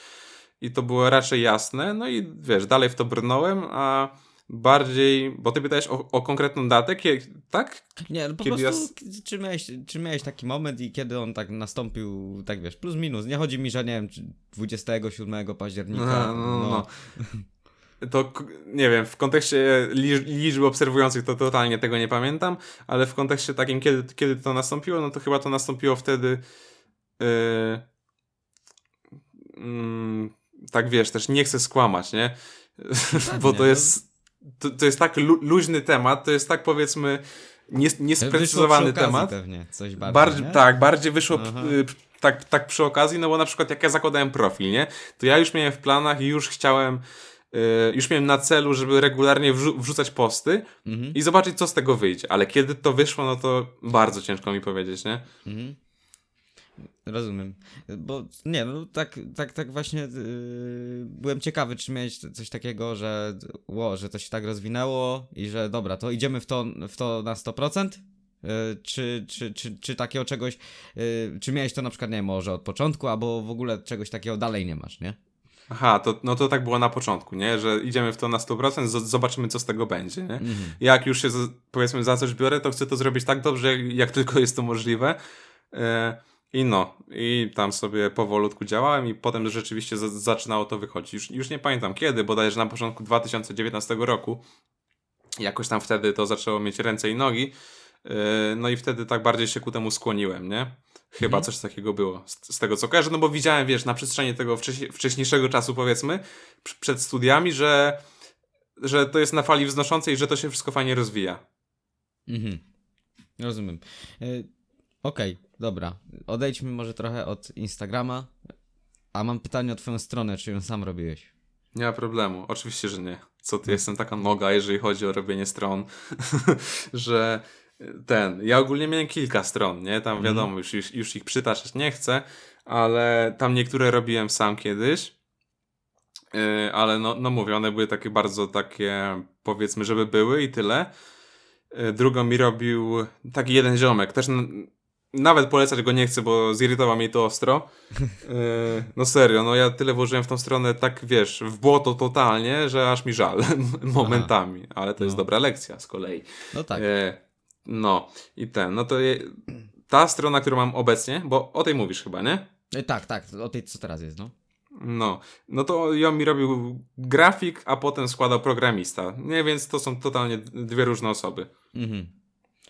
i to było raczej jasne, no i wiesz, dalej w to brnąłem, a bardziej, bo ty pytałeś o, o konkretną datę, kiedy, tak? Nie, no po kiedy prostu, ja... czy, miałeś, czy miałeś taki moment i kiedy on tak nastąpił, tak wiesz, plus minus, nie chodzi mi, że nie wiem, 27 października, no, no, no. no. to nie wiem, w kontekście liczby obserwujących to totalnie tego nie pamiętam, ale w kontekście takim, kiedy, kiedy to nastąpiło, no to chyba to nastąpiło wtedy. Yy, yy, tak wiesz, też nie chcę skłamać, nie? Bo to jest. To, to jest tak lu luźny temat, to jest tak powiedzmy nies, niesprecyzowany temat. pewnie, coś bardziej? Tak, bardziej wyszło tak, tak przy okazji, no bo na przykład jak ja zakładałem profil, nie? To ja już miałem w planach i już chciałem, y, już miałem na celu, żeby regularnie wrzu- wrzucać posty Mhm. i zobaczyć, co z tego wyjdzie. Ale kiedy to wyszło, no to bardzo ciężko mi powiedzieć, nie? Mhm. Rozumiem. Bo nie, no tak, tak, tak właśnie yy, byłem ciekawy, czy miałeś coś takiego, że ło, że to się tak rozwinęło i że dobra, to idziemy w to, w to na 100%? Yy, czy, czy, czy, czy takiego czegoś, yy, czy miałeś to na przykład, nie wiem, może od początku, albo w ogóle czegoś takiego dalej nie masz, nie? Aha, to, no to tak było na początku, nie? Że idziemy w to na 100%, z- zobaczymy, co z tego będzie, nie? Mhm. Jak już się, powiedzmy, za coś biorę, to chcę to zrobić tak dobrze, jak, jak tylko jest to możliwe. E, I no, i tam sobie powolutku działałem i potem rzeczywiście zaczynało to wychodzić. Już, już nie pamiętam kiedy, bodajże na początku 2019 roku. Jakoś tam wtedy to zaczęło mieć ręce i nogi. E, No i wtedy tak bardziej się ku temu skłoniłem, nie? Chyba Mhm. coś takiego było, z, z tego co kojarzę, no bo widziałem, wiesz, na przestrzeni tego wcześniej, wcześniejszego czasu, powiedzmy, pr- przed studiami, że, że to jest na fali wznoszącej i że to się wszystko fajnie rozwija. Mhm. Rozumiem. Yy, Okej, dobra. Odejdźmy może trochę od Instagrama. A mam pytanie o twoją stronę, czy ją sam robiłeś? Nie ma problemu. Oczywiście, że nie. Co ty, jestem taka noga, jeżeli chodzi o robienie stron, że ten. Ja ogólnie miałem kilka stron, nie? Tam wiadomo, już, już, już ich przytaczać nie chcę, ale tam niektóre robiłem sam kiedyś. Yy, ale no, no mówię, one były takie bardzo takie, powiedzmy, żeby były i tyle. Yy, drugą mi robił taki jeden ziomek. Też n- nawet polecać go nie chcę, bo zirytował mnie to ostro. Yy, no serio, no ja tyle włożyłem w tą stronę, tak wiesz, w błoto totalnie, że aż mi żal momentami. Ale to jest No. dobra lekcja z kolei. No tak. E, no i ten, no to je, ta strona, którą mam obecnie, bo o tej mówisz chyba, nie? E, Tak, tak, o tej co teraz jest, no. No, no to ją mi robił grafik, a potem składał programista. Nie, więc to są totalnie dwie różne osoby. Mhm.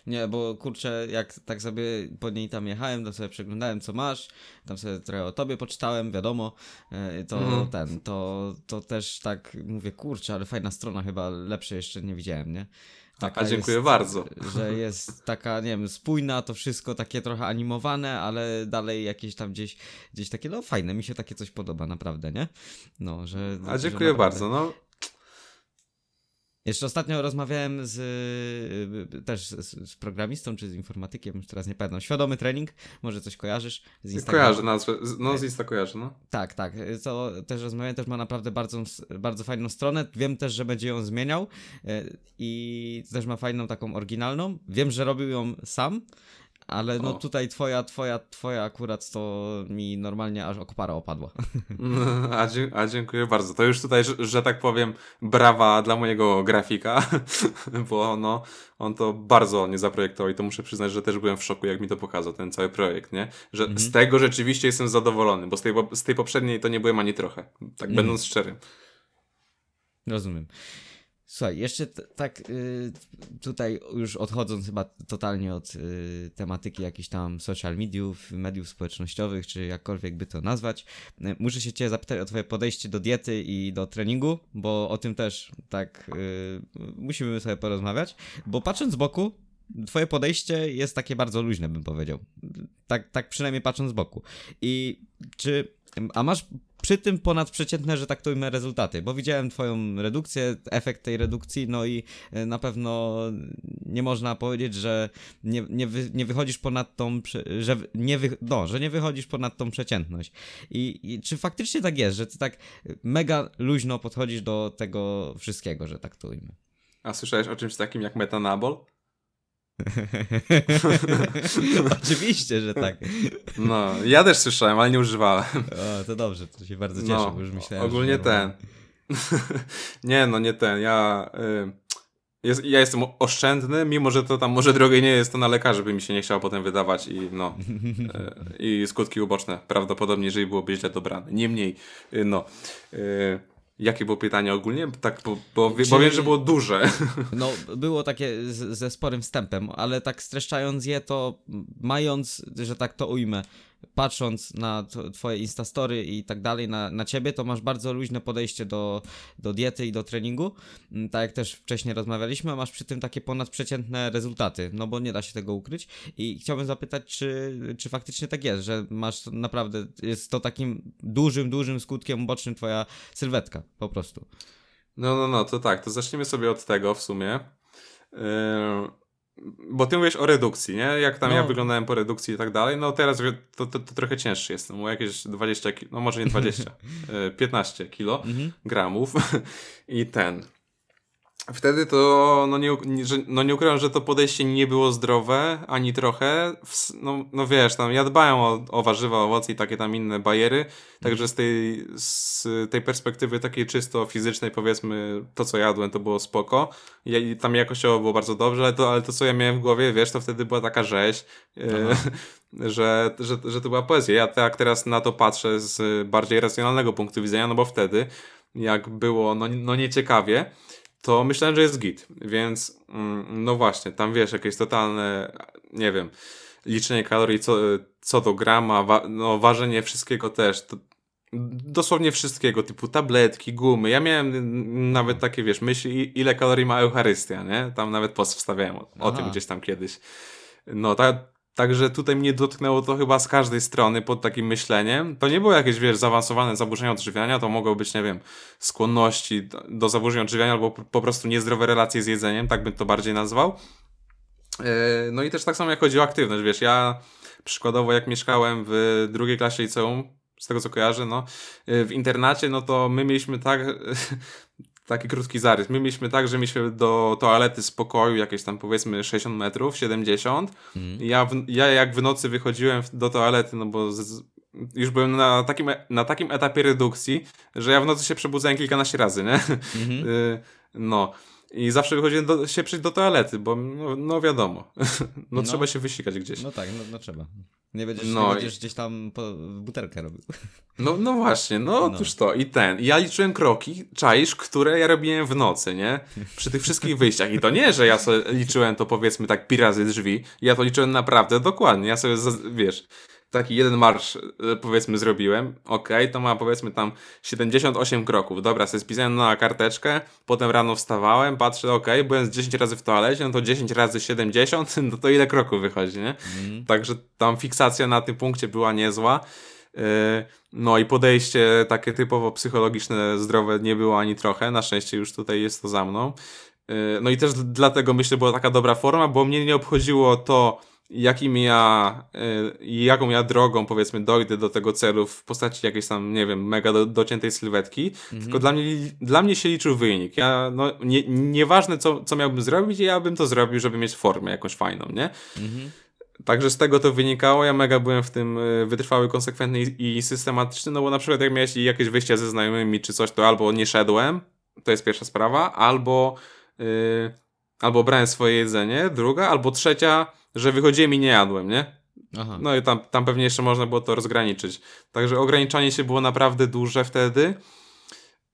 Nie, bo kurczę, jak tak sobie po niej tam jechałem, to sobie przeglądałem co masz, tam sobie trochę o tobie poczytałem, wiadomo, e, to Mhm. ten, to, to też tak mówię, kurczę, ale fajna strona, chyba lepszej jeszcze nie widziałem, nie? A dziękuję bardzo. Że jest taka, nie wiem, spójna, to wszystko takie trochę animowane, ale dalej jakieś tam gdzieś, gdzieś takie, no fajne, mi się takie coś podoba, naprawdę, nie? No, że... A że dziękuję naprawdę- bardzo, no. Jeszcze ostatnio rozmawiałem z y, też z, z programistą czy z informatykiem, już teraz nie pamiętam. Świadomy trening, może coś kojarzysz z Instagrama? Kojarzę nazwę, z- no z Insta kojarzę, no. Tak, tak. To też rozmawiałem, też ma naprawdę bardzo, bardzo fajną stronę. Wiem też, że będzie ją zmieniał y, i też ma fajną taką oryginalną. Wiem, że robił ją sam, ale no O. tutaj twoja, twoja, twoja akurat to mi normalnie aż okopara opadła. A, dzie- a dziękuję bardzo. To już tutaj, że, że tak powiem, brawa dla mojego grafika, bo no, on to bardzo nie zaprojektował i to muszę przyznać, że też byłem w szoku, jak mi to pokazał, ten cały projekt, nie? Że Mhm. z tego rzeczywiście jestem zadowolony, bo z tej, z tej poprzedniej to nie byłem ani trochę, tak Mhm. będąc szczerym. Rozumiem. Słuchaj, jeszcze tak y, tutaj już odchodząc chyba totalnie od y, tematyki jakichś tam social mediów, mediów społecznościowych, czy jakkolwiek by to nazwać, y, muszę się cię zapytać o twoje podejście do diety i do treningu, bo o tym też tak y, musimy sobie porozmawiać, bo patrząc z boku, twoje podejście jest takie bardzo luźne, bym powiedział. Tak, tak przynajmniej patrząc z boku. I czy, a masz przy tym ponadprzeciętne, że tak to ujmę, rezultaty, bo widziałem twoją redukcję, efekt tej redukcji, no i e, na pewno nie można powiedzieć, że nie, nie, wy, nie wychodzisz ponad tą, że nie, wy, no, że nie wychodzisz ponad tą przeciętność. I, I czy faktycznie tak jest, że ty tak mega luźno podchodzisz do tego wszystkiego, że tak to ujmę? A słyszałeś o czymś takim jak metanabol? Oczywiście, że tak. No, ja też słyszałem, ale nie używałem. O, to dobrze, to się bardzo cieszę, No, bo już myślałem, ogólnie że... ten. nie, no nie ten. Ja, y, jest, ja jestem oszczędny, mimo że to tam może drogie nie jest, to na lekarzy by mi się nie chciało potem wydawać i no. y, I skutki uboczne prawdopodobnie, jeżeli byłoby źle dobrane. Niemniej, y, no. Y, jakie było pytanie ogólnie? Tak, bo, bo, wie- bo Czy- wiem, że było duże. No, było takie z, ze sporym wstępem, ale tak streszczając je, to mając, że tak to ujmę, patrząc na twoje instastory i tak dalej, na, na ciebie, to masz bardzo luźne podejście do, do diety i do treningu. Mm, tak jak też wcześniej rozmawialiśmy, masz przy tym takie ponadprzeciętne rezultaty, no bo nie da się tego ukryć. I chciałbym zapytać, czy, czy faktycznie tak jest, że masz naprawdę, jest to takim dużym, dużym skutkiem ubocznym twoja sylwetka, po prostu. No, no, no, to tak, to zaczniemy sobie od tego w sumie. Yy, bo ty mówisz o redukcji, nie? Jak tam no. ja wyglądałem po redukcji i tak dalej. No teraz to, to, to trochę cięższy jestem, bo jakieś 20, no może nie 20, 15 yy, kilo mhm. gramów i ten. Wtedy to, no nie, no nie ukrywam, że to podejście nie było zdrowe, ani trochę. No, no wiesz, tam ja dbałem o, o warzywa, owoce i takie tam inne bajery, także z tej, z tej perspektywy takiej czysto fizycznej powiedzmy, to co jadłem to było spoko. I tam jakościowo było bardzo dobrze, ale to, ale to co ja miałem w głowie, wiesz, to wtedy była taka rzeź, e, że, że, że to była poezja. Ja tak teraz na to patrzę z bardziej racjonalnego punktu widzenia, no bo wtedy jak było no, no nieciekawie, to myślałem, że jest git, więc mm, no właśnie, tam wiesz, jakieś totalne, nie wiem, liczenie kalorii co, co do grama, wa no ważenie wszystkiego też, to, dosłownie wszystkiego, typu tabletki, gumy. Ja miałem nawet takie, wiesz, myśli, ile kalorii ma Eucharystia, nie? Tam nawet post wstawiałem o, o tym gdzieś tam kiedyś. No, ta, Także tutaj mnie dotknęło to chyba z każdej strony pod takim myśleniem. To nie było jakieś, wiesz, zaawansowane zaburzenia odżywiania, to mogą być, nie wiem, skłonności do, zaburzeń odżywiania albo po prostu niezdrowe relacje z jedzeniem, tak bym to bardziej nazwał. Yy, no i też tak samo jak chodzi o aktywność, wiesz, ja przykładowo jak mieszkałem w drugiej klasie liceum, z tego co kojarzę, no, yy, w internacie, no to my mieliśmy tak, taki krótki zarys. My mieliśmy tak, że mieliśmy do toalety z pokoju jakieś tam powiedzmy 60 metrów, 70. Mm. Ja, w, ja jak w nocy wychodziłem do toalety, no bo z, już byłem na takim, na takim etapie redukcji, że ja w nocy się przebudzałem kilkanaście razy, nie? Mm -hmm. no. I zawsze wychodziłem do, się przyjść do toalety, bo no, no wiadomo, no, no, trzeba się wysikać gdzieś. No tak, no, no trzeba. Nie będziesz, no nie będziesz i... gdzieś tam po, butelkę robił. No, no właśnie, no, no otóż to i ten. Ja liczyłem kroki, czaisz, które ja robiłem w nocy, nie? Przy tych wszystkich wyjściach. I to nie, że ja sobie liczyłem to powiedzmy tak pi razy drzwi. Ja to liczyłem naprawdę dokładnie. Ja sobie, wiesz, taki jeden marsz e, powiedzmy zrobiłem, ok, to ma powiedzmy tam 78 kroków, dobra, sobie spisałem na karteczkę, potem rano wstawałem, patrzę, ok, byłem z 10 razy w toalecie, no to 10 razy 70, no to ile kroków wychodzi, nie? Mm. Także tam fiksacja na tym punkcie była niezła. E, no i podejście takie typowo psychologiczne, zdrowe nie było ani trochę. Na szczęście już tutaj jest to za mną. E, no i też dlatego myślę, była taka dobra forma, bo mnie nie obchodziło to, jakim ja, y, jaką ja drogą powiedzmy dojdę do tego celu w postaci jakiejś tam, nie wiem, mega do, dociętej sylwetki, mhm. tylko dla mnie, dla mnie się liczył wynik. Ja, no, nie, nieważne co, co miałbym zrobić, ja bym to zrobił, żeby mieć formę jakąś fajną, nie? Mhm. Także z tego to wynikało, ja mega byłem w tym y, wytrwały, konsekwentny i systematyczny, no bo na przykład jak miałeś jakieś wyjścia ze znajomymi czy coś, to albo nie szedłem, to jest pierwsza sprawa, albo, yy, albo brałem swoje jedzenie, druga, albo trzecia, że wychodziłem i nie jadłem, nie? Aha. No i tam, tam pewnie jeszcze można było to rozgraniczyć. Także ograniczanie się było naprawdę duże wtedy.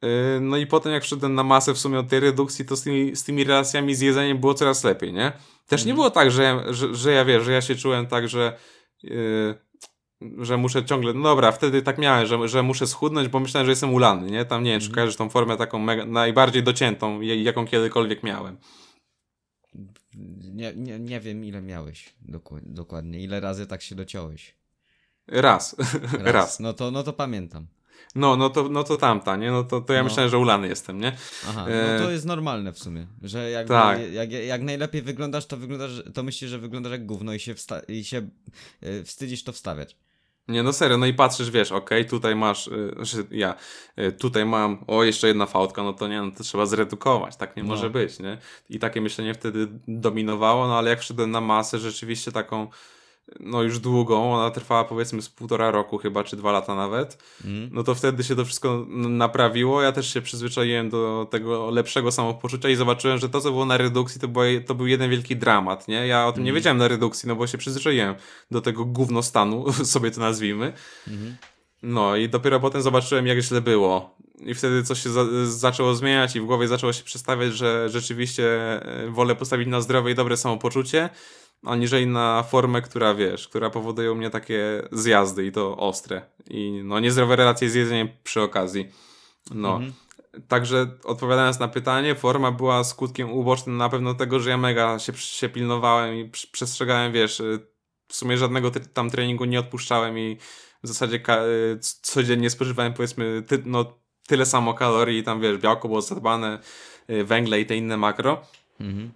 Yy, no i potem jak wszedłem na masę w sumie od tej redukcji, to z tymi, z tymi relacjami z jedzeniem było coraz lepiej, nie? Też mhm. nie było tak, że, że, że ja wiesz, że ja się czułem tak, że yy, że muszę ciągle, no dobra, wtedy tak miałem, że, że muszę schudnąć, bo myślałem, że jestem ulany, nie? Tam nie wiem, czy mhm. kojarzysz tą formę taką mega, najbardziej dociętą, jaką kiedykolwiek miałem. Nie, nie, nie wiem, ile miałeś dokładnie. Ile razy tak się dociąłeś? Raz. Raz. Raz. No, to, no to pamiętam. No, no to, no to tamta, nie? No to, to ja no. myślałem, że ulany jestem, nie? Aha, no to jest normalne w sumie, że jak, tak. jak, jak najlepiej wyglądasz, to wyglądasz, to myślisz, że wyglądasz jak gówno i się, wsta- i się yy, wstydzisz to wstawiać. Nie, no serio, no i patrzysz, wiesz, okej, okay, tutaj masz, yy, znaczy ja, yy, tutaj mam, o, jeszcze jedna fałdka, no to nie, no to trzeba zredukować, tak nie no. może być, nie? I takie myślenie wtedy dominowało, no ale jak wszedłem na masę, rzeczywiście taką no już długą, ona trwała powiedzmy z półtora roku chyba, czy dwa lata nawet, mm. no to wtedy się to wszystko naprawiło, ja też się przyzwyczaiłem do tego lepszego samopoczucia i zobaczyłem, że to co było na redukcji to, było, to był jeden wielki dramat, nie? Ja o tym mm. nie wiedziałem na redukcji, no bo się przyzwyczaiłem do tego gównostanu, sobie to nazwijmy. Mm. No i dopiero potem zobaczyłem, jak źle było. I wtedy coś się za zaczęło zmieniać i w głowie zaczęło się przestawiać, że rzeczywiście e, wolę postawić na zdrowe i dobre samopoczucie, aniżeli na formę, która wiesz, która powoduje u mnie takie zjazdy i to ostre. I no niezdrowe relacje z jedzeniem przy okazji. No. Mhm. Także odpowiadając na pytanie, forma była skutkiem ubocznym na pewno tego, że ja mega się, się pilnowałem i przestrzegałem, wiesz, y, w sumie żadnego tam treningu nie odpuszczałem i w zasadzie y, codziennie spożywałem powiedzmy ty no, tyle samo kalorii, tam wiesz, białko było zadbane, y, węgle i te inne makro. Mhm.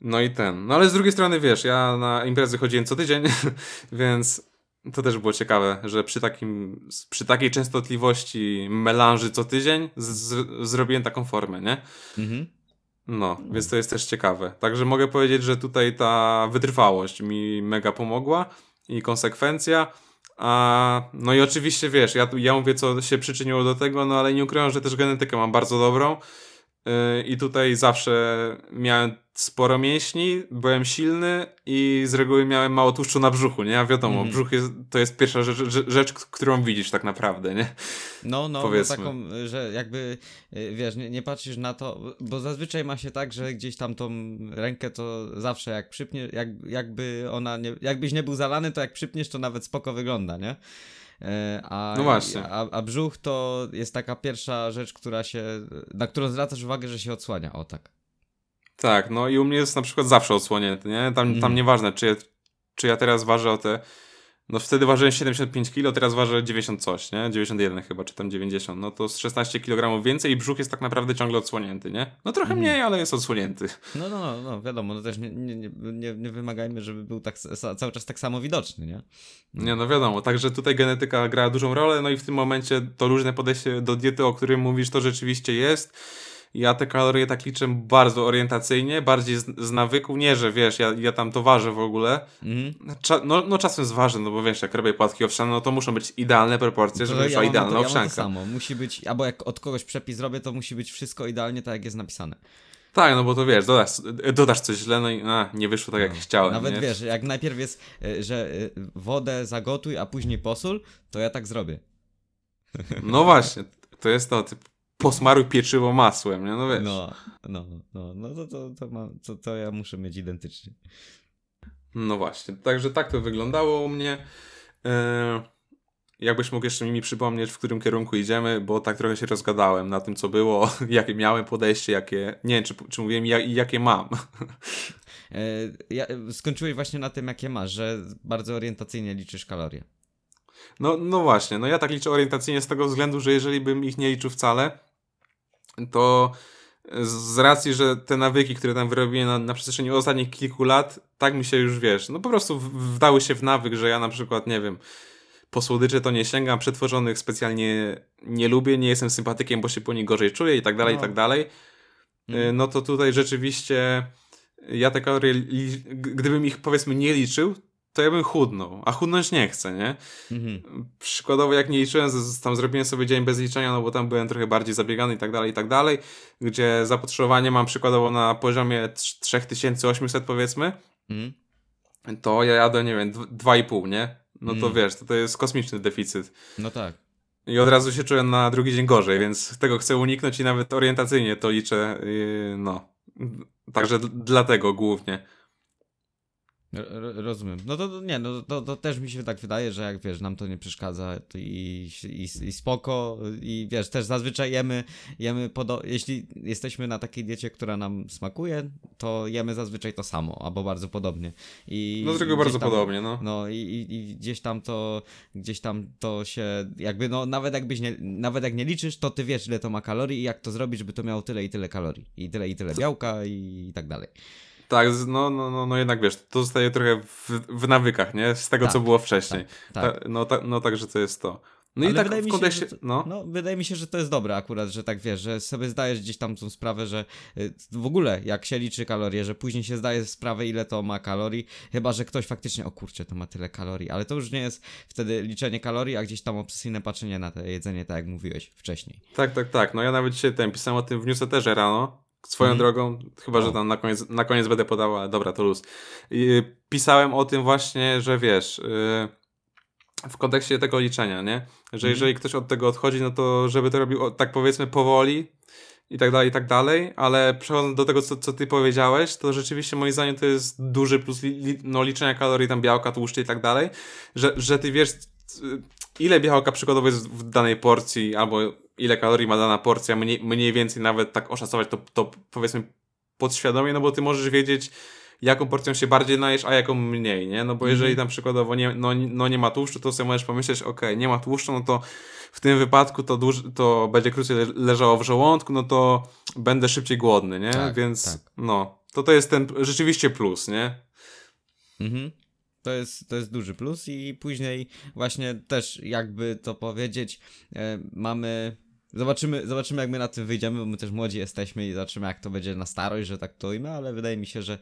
No i ten. No ale z drugiej strony, wiesz, ja na imprezy chodziłem co tydzień, więc to też było ciekawe, że przy, takim, przy takiej częstotliwości melanży co tydzień zrobiłem taką formę, nie? Mhm. No, więc to jest też ciekawe. Także mogę powiedzieć, że tutaj ta wytrwałość mi mega pomogła i konsekwencja. A, no i oczywiście wiesz, ja, ja mówię, co się przyczyniło do tego, no ale nie ukrywam, że też genetykę mam bardzo dobrą. I tutaj zawsze miałem sporo mięśni, byłem silny i z reguły miałem mało tłuszczu na brzuchu, nie? A wiadomo, mm. brzuch jest, to jest pierwsza rzecz, rzecz, którą widzisz tak naprawdę, nie? No, no, no taką, że jakby, y, wiesz, nie, nie, patrzysz na to, bo zazwyczaj ma się tak, że gdzieś tam tą rękę to zawsze jak przypnie, jak, jakby ona, nie, jakbyś nie był zalany, to jak przypniesz, to nawet spoko wygląda, nie? E, a, no właśnie. A, a brzuch to jest taka pierwsza rzecz, która się, na którą zwracasz uwagę, że się odsłania, o tak. Tak, no i u mnie jest na przykład zawsze odsłonięty, nie? Tam, mm. tam nieważne, czy, czy ja teraz ważę o te no wtedy ważyłem 75 kg, teraz ważę 90 coś, nie? 91 chyba, czy tam 90. No to z 16 kg więcej i brzuch jest tak naprawdę ciągle odsłonięty, nie? No trochę mm. mniej, ale jest odsłonięty. No, no, no, no wiadomo, no też nie, nie, nie, nie wymagajmy, żeby był tak, cały czas tak samo widoczny, nie? No. Nie, no wiadomo, także tutaj genetyka gra dużą rolę, no i w tym momencie to różne podejście do diety, o którym mówisz, to rzeczywiście jest ja te kalorie tak liczę bardzo orientacyjnie, bardziej z, z nawyku, nie, że wiesz, ja, ja tam to ważę w ogóle. Mhm. Cza, no, no czasem zważę, no bo wiesz, jak robię płatki owsiane, no to muszą być idealne proporcje, żeby ja była idealna to, owsianka. Ja to samo, musi być, albo jak od kogoś przepis robię, to musi być wszystko idealnie tak, jak jest napisane. Tak, no bo to wiesz, dodasz, dodasz coś źle, no i a, nie wyszło tak, jak no. chciałem. Nawet nie? wiesz, jak najpierw jest, e, że e, wodę zagotuj, a później posól, to ja tak zrobię. No właśnie, to jest to, typ, posmaruj pieczywo masłem, nie? No wiesz. No, no, no, no to, to, to, ma, to, to ja muszę mieć identycznie. No właśnie, także tak to wyglądało u mnie. E, jakbyś mógł jeszcze mi przypomnieć, w którym kierunku idziemy, bo tak trochę się rozgadałem na tym, co było, jakie miałem podejście, jakie, nie wiem, czy, czy mówiłem, jak, jakie mam. E, ja, skończyłeś właśnie na tym, jakie masz, że bardzo orientacyjnie liczysz kalorie. No, no właśnie, no ja tak liczę orientacyjnie z tego względu, że jeżeli bym ich nie liczył wcale, to z racji, że te nawyki, które tam wyrobiłem na, na przestrzeni ostatnich kilku lat, tak mi się już wiesz, no po prostu wdały się w nawyk, że ja na przykład, nie wiem, po słodycze to nie sięgam, przetworzonych specjalnie nie lubię, nie jestem sympatykiem, bo się po nich gorzej czuję i tak dalej, no. i tak dalej. Mhm. No to tutaj rzeczywiście ja te kalorie, gdybym ich powiedzmy nie liczył, to ja bym chudnął, a chudnąć nie chcę, nie? Mhm. Przykładowo jak nie liczyłem, tam zrobiłem sobie dzień bez liczenia, no bo tam byłem trochę bardziej zabiegany i tak dalej, i tak dalej, gdzie zapotrzebowanie mam przykładowo na poziomie 3800 powiedzmy, mhm. to ja jadę, nie wiem, 2,5, nie? No to mhm. wiesz, to, to jest kosmiczny deficyt. No tak. I od razu się czuję na drugi dzień gorzej, więc tego chcę uniknąć i nawet orientacyjnie to liczę, yy, no. Także dlatego głównie. Rozumiem. No to nie, no to, to też mi się tak wydaje, że jak wiesz, nam to nie przeszkadza i, i, i spoko i wiesz, też zazwyczaj jemy, jemy podo- jeśli jesteśmy na takiej diecie, która nam smakuje, to jemy zazwyczaj to samo, albo bardzo podobnie. I no tylko bardzo tam, podobnie, no. No i, i, i, gdzieś tam to, gdzieś tam to się jakby, no nawet jakbyś nie, nawet jak nie liczysz, to ty wiesz ile to ma kalorii i jak to zrobić, żeby to miało tyle i tyle kalorii i tyle i tyle białka i, i tak dalej. Tak, no, no, no, no jednak wiesz, to zostaje trochę w, w nawykach, nie? Z tego, tak, co było wcześniej. Tak, tak. Ta, no, ta, no także to jest to. No Ale i tak w kontekście, się, to, no. no. Wydaje mi się, że to jest dobre akurat, że tak wiesz, że sobie zdajesz gdzieś tam tą sprawę, że y, w ogóle jak się liczy kalorie, że później się zdaje sprawę, ile to ma kalorii, chyba, że ktoś faktycznie, o kurczę, to ma tyle kalorii, ale to już nie jest wtedy liczenie kalorii, a gdzieś tam obsesyjne patrzenie na to jedzenie, tak jak mówiłeś wcześniej. Tak, tak, tak. No ja nawet dzisiaj ten pisałem o tym w newsletterze rano, Swoją mhm. drogą, chyba, że tam na koniec, na koniec będę podała, dobra, to luz. I pisałem o tym właśnie, że wiesz, yy, w kontekście tego liczenia, nie? Że Mhm. jeżeli ktoś od tego odchodzi, no to żeby to robił tak powiedzmy powoli i tak dalej, i tak dalej, ale przechodząc do tego, co, co ty powiedziałeś, to rzeczywiście moim zdaniem to jest duży plus li, no, liczenia kalorii, tam białka, tłuszczy i tak dalej, że, że ty wiesz, c- ile białka przykładowo jest w danej porcji, albo ile kalorii ma dana porcja, mniej, mniej więcej nawet tak oszacować to, to powiedzmy podświadomie, no bo ty możesz wiedzieć, jaką porcją się bardziej najesz, a jaką mniej, nie? No bo Mhm. jeżeli tam przykładowo nie, no, no nie ma tłuszczu, to sobie możesz pomyśleć, ok, nie ma tłuszczu, no to w tym wypadku to, dłuż, to będzie krócej le- leżało w żołądku, no to będę szybciej głodny, nie? Tak, Więc tak. no, to to jest ten rzeczywiście plus, nie? Mhm. To jest, to jest duży plus i później właśnie też jakby to powiedzieć, e, mamy... Zobaczymy, zobaczymy, jak my na tym wyjdziemy, bo my też młodzi jesteśmy i zobaczymy, jak to będzie na starość, że tak to ujmę, ale wydaje mi się, że,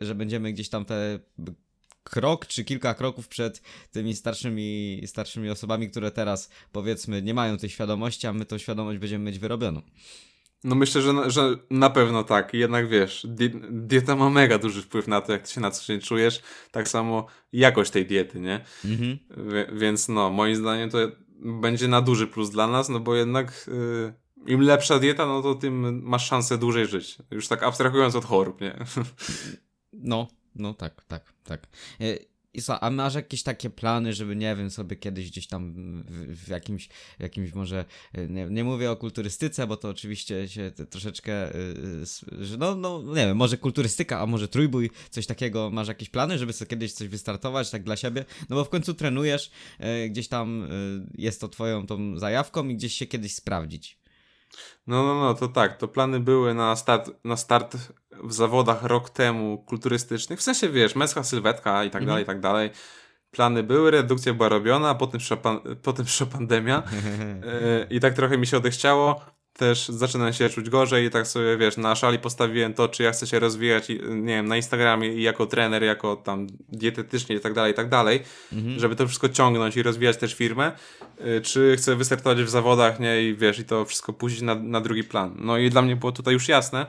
że będziemy gdzieś tam te krok czy kilka kroków przed tymi starszymi, starszymi osobami, które teraz powiedzmy nie mają tej świadomości, a my tą świadomość będziemy mieć wyrobioną. No myślę, że, na- że na pewno tak. Jednak wiesz, di dieta ma mega duży wpływ na to, jak ty się na co dzień czujesz. Tak samo jakość tej diety, nie? Mhm. Wie- Więc no, moim zdaniem to będzie na duży plus dla nas, no bo jednak y, im lepsza dieta, no to tym masz szansę dłużej żyć. Już tak abstrahując od chorób, nie? No, no tak, tak, tak. E, I co, a masz jakieś takie plany, żeby, nie wiem, sobie kiedyś gdzieś tam w, w jakimś, jakimś może, e, nie, nie mówię o kulturystyce, bo to oczywiście się troszeczkę, s- że no, no, nie wiem, może kulturystyka, a może trójbój, coś takiego, masz jakieś plany, żeby sobie kiedyś coś wystartować, tak dla siebie? No bo w końcu trenujesz, e, gdzieś tam e, jest to twoją tą zajawką i gdzieś się kiedyś sprawdzić. No, no, no, to tak. To plany były na start, na start w zawodach rok temu kulturystycznych. W sensie, wiesz, męska sylwetka i tak Mhm. dalej, i tak dalej. Plany były, redukcja była robiona, a potem przyszła, pan, potem przyszła pandemia e, i tak trochę mi się odechciało. Też zaczynam się czuć gorzej i tak sobie, wiesz, na szali postawiłem to, czy ja chcę się rozwijać, nie wiem, na Instagramie i jako trener, jako tam dietetycznie i tak dalej, i tak dalej Mhm. żeby to wszystko ciągnąć i rozwijać też firmę, y, czy chcę wystartować w zawodach, nie, i wiesz, i to wszystko puścić na, na drugi plan. No i dla mnie było tutaj już jasne,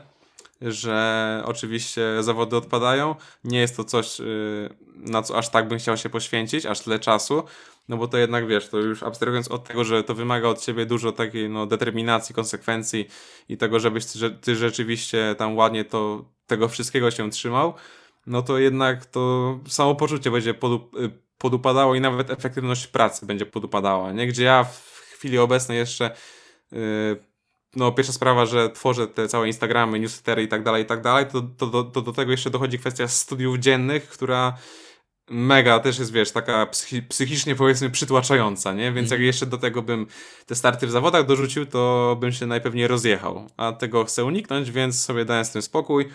że oczywiście zawody odpadają, nie jest to coś, y, na co aż tak bym chciał się poświęcić, aż tyle czasu, no bo to jednak, wiesz, to już abstrahując od tego, że to wymaga od ciebie dużo takiej, no, determinacji, konsekwencji i tego, żebyś ty, ty rzeczywiście tam ładnie to, tego wszystkiego się trzymał, no to jednak to samopoczucie będzie podup y, podupadało i nawet efektywność pracy będzie podupadała, nie? Gdzie ja w chwili obecnej jeszcze yy, no pierwsza sprawa, że tworzę te całe Instagramy, newslettery i tak dalej, i tak dalej, to, to, to do tego jeszcze dochodzi kwestia studiów dziennych, która mega też jest, wiesz, taka psychi psychicznie powiedzmy przytłaczająca, nie? Więc jak jeszcze do tego bym te starty w zawodach dorzucił, to bym się najpewniej rozjechał. A tego chcę uniknąć, więc sobie dałem z tym spokój.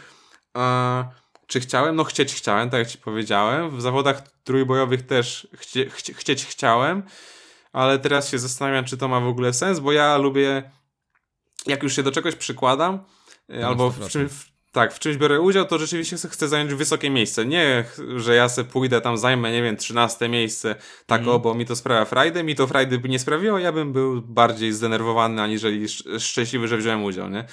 A czy chciałem? No chcieć chciałem, tak jak ci powiedziałem. W zawodach trójbojowych też chcie, chcie, chcieć chciałem, ale teraz się zastanawiam, czy to ma w ogóle sens, bo ja lubię, jak już się do czegoś przykładam, y, na albo w 100%. czymś, w, tak, w czymś biorę udział, to rzeczywiście chcę- zająć wysokie miejsce. Nie, że ja se pójdę tam, zajmę, nie wiem, 13 miejsce, tak Mhm. o, bo mi to sprawia frajdę, mi to frajdy by nie sprawiło, ja bym był bardziej zdenerwowany, aniżeli sz- szczęśliwy, że wziąłem udział, nie?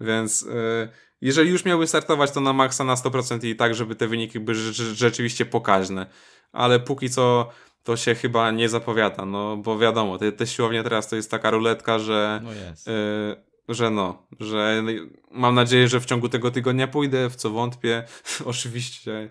Więc y, jeżeli już miałbym startować, to na maksa na 100% i tak, żeby te wyniki były rze- rzeczywiście pokaźne. Ale póki co to się chyba nie zapowiada, no bo wiadomo, te, te siłownie teraz to jest taka ruletka, że No jest. y, że no, że mam nadzieję, że w ciągu tego tygodnia pójdę, w co wątpię, oczywiście.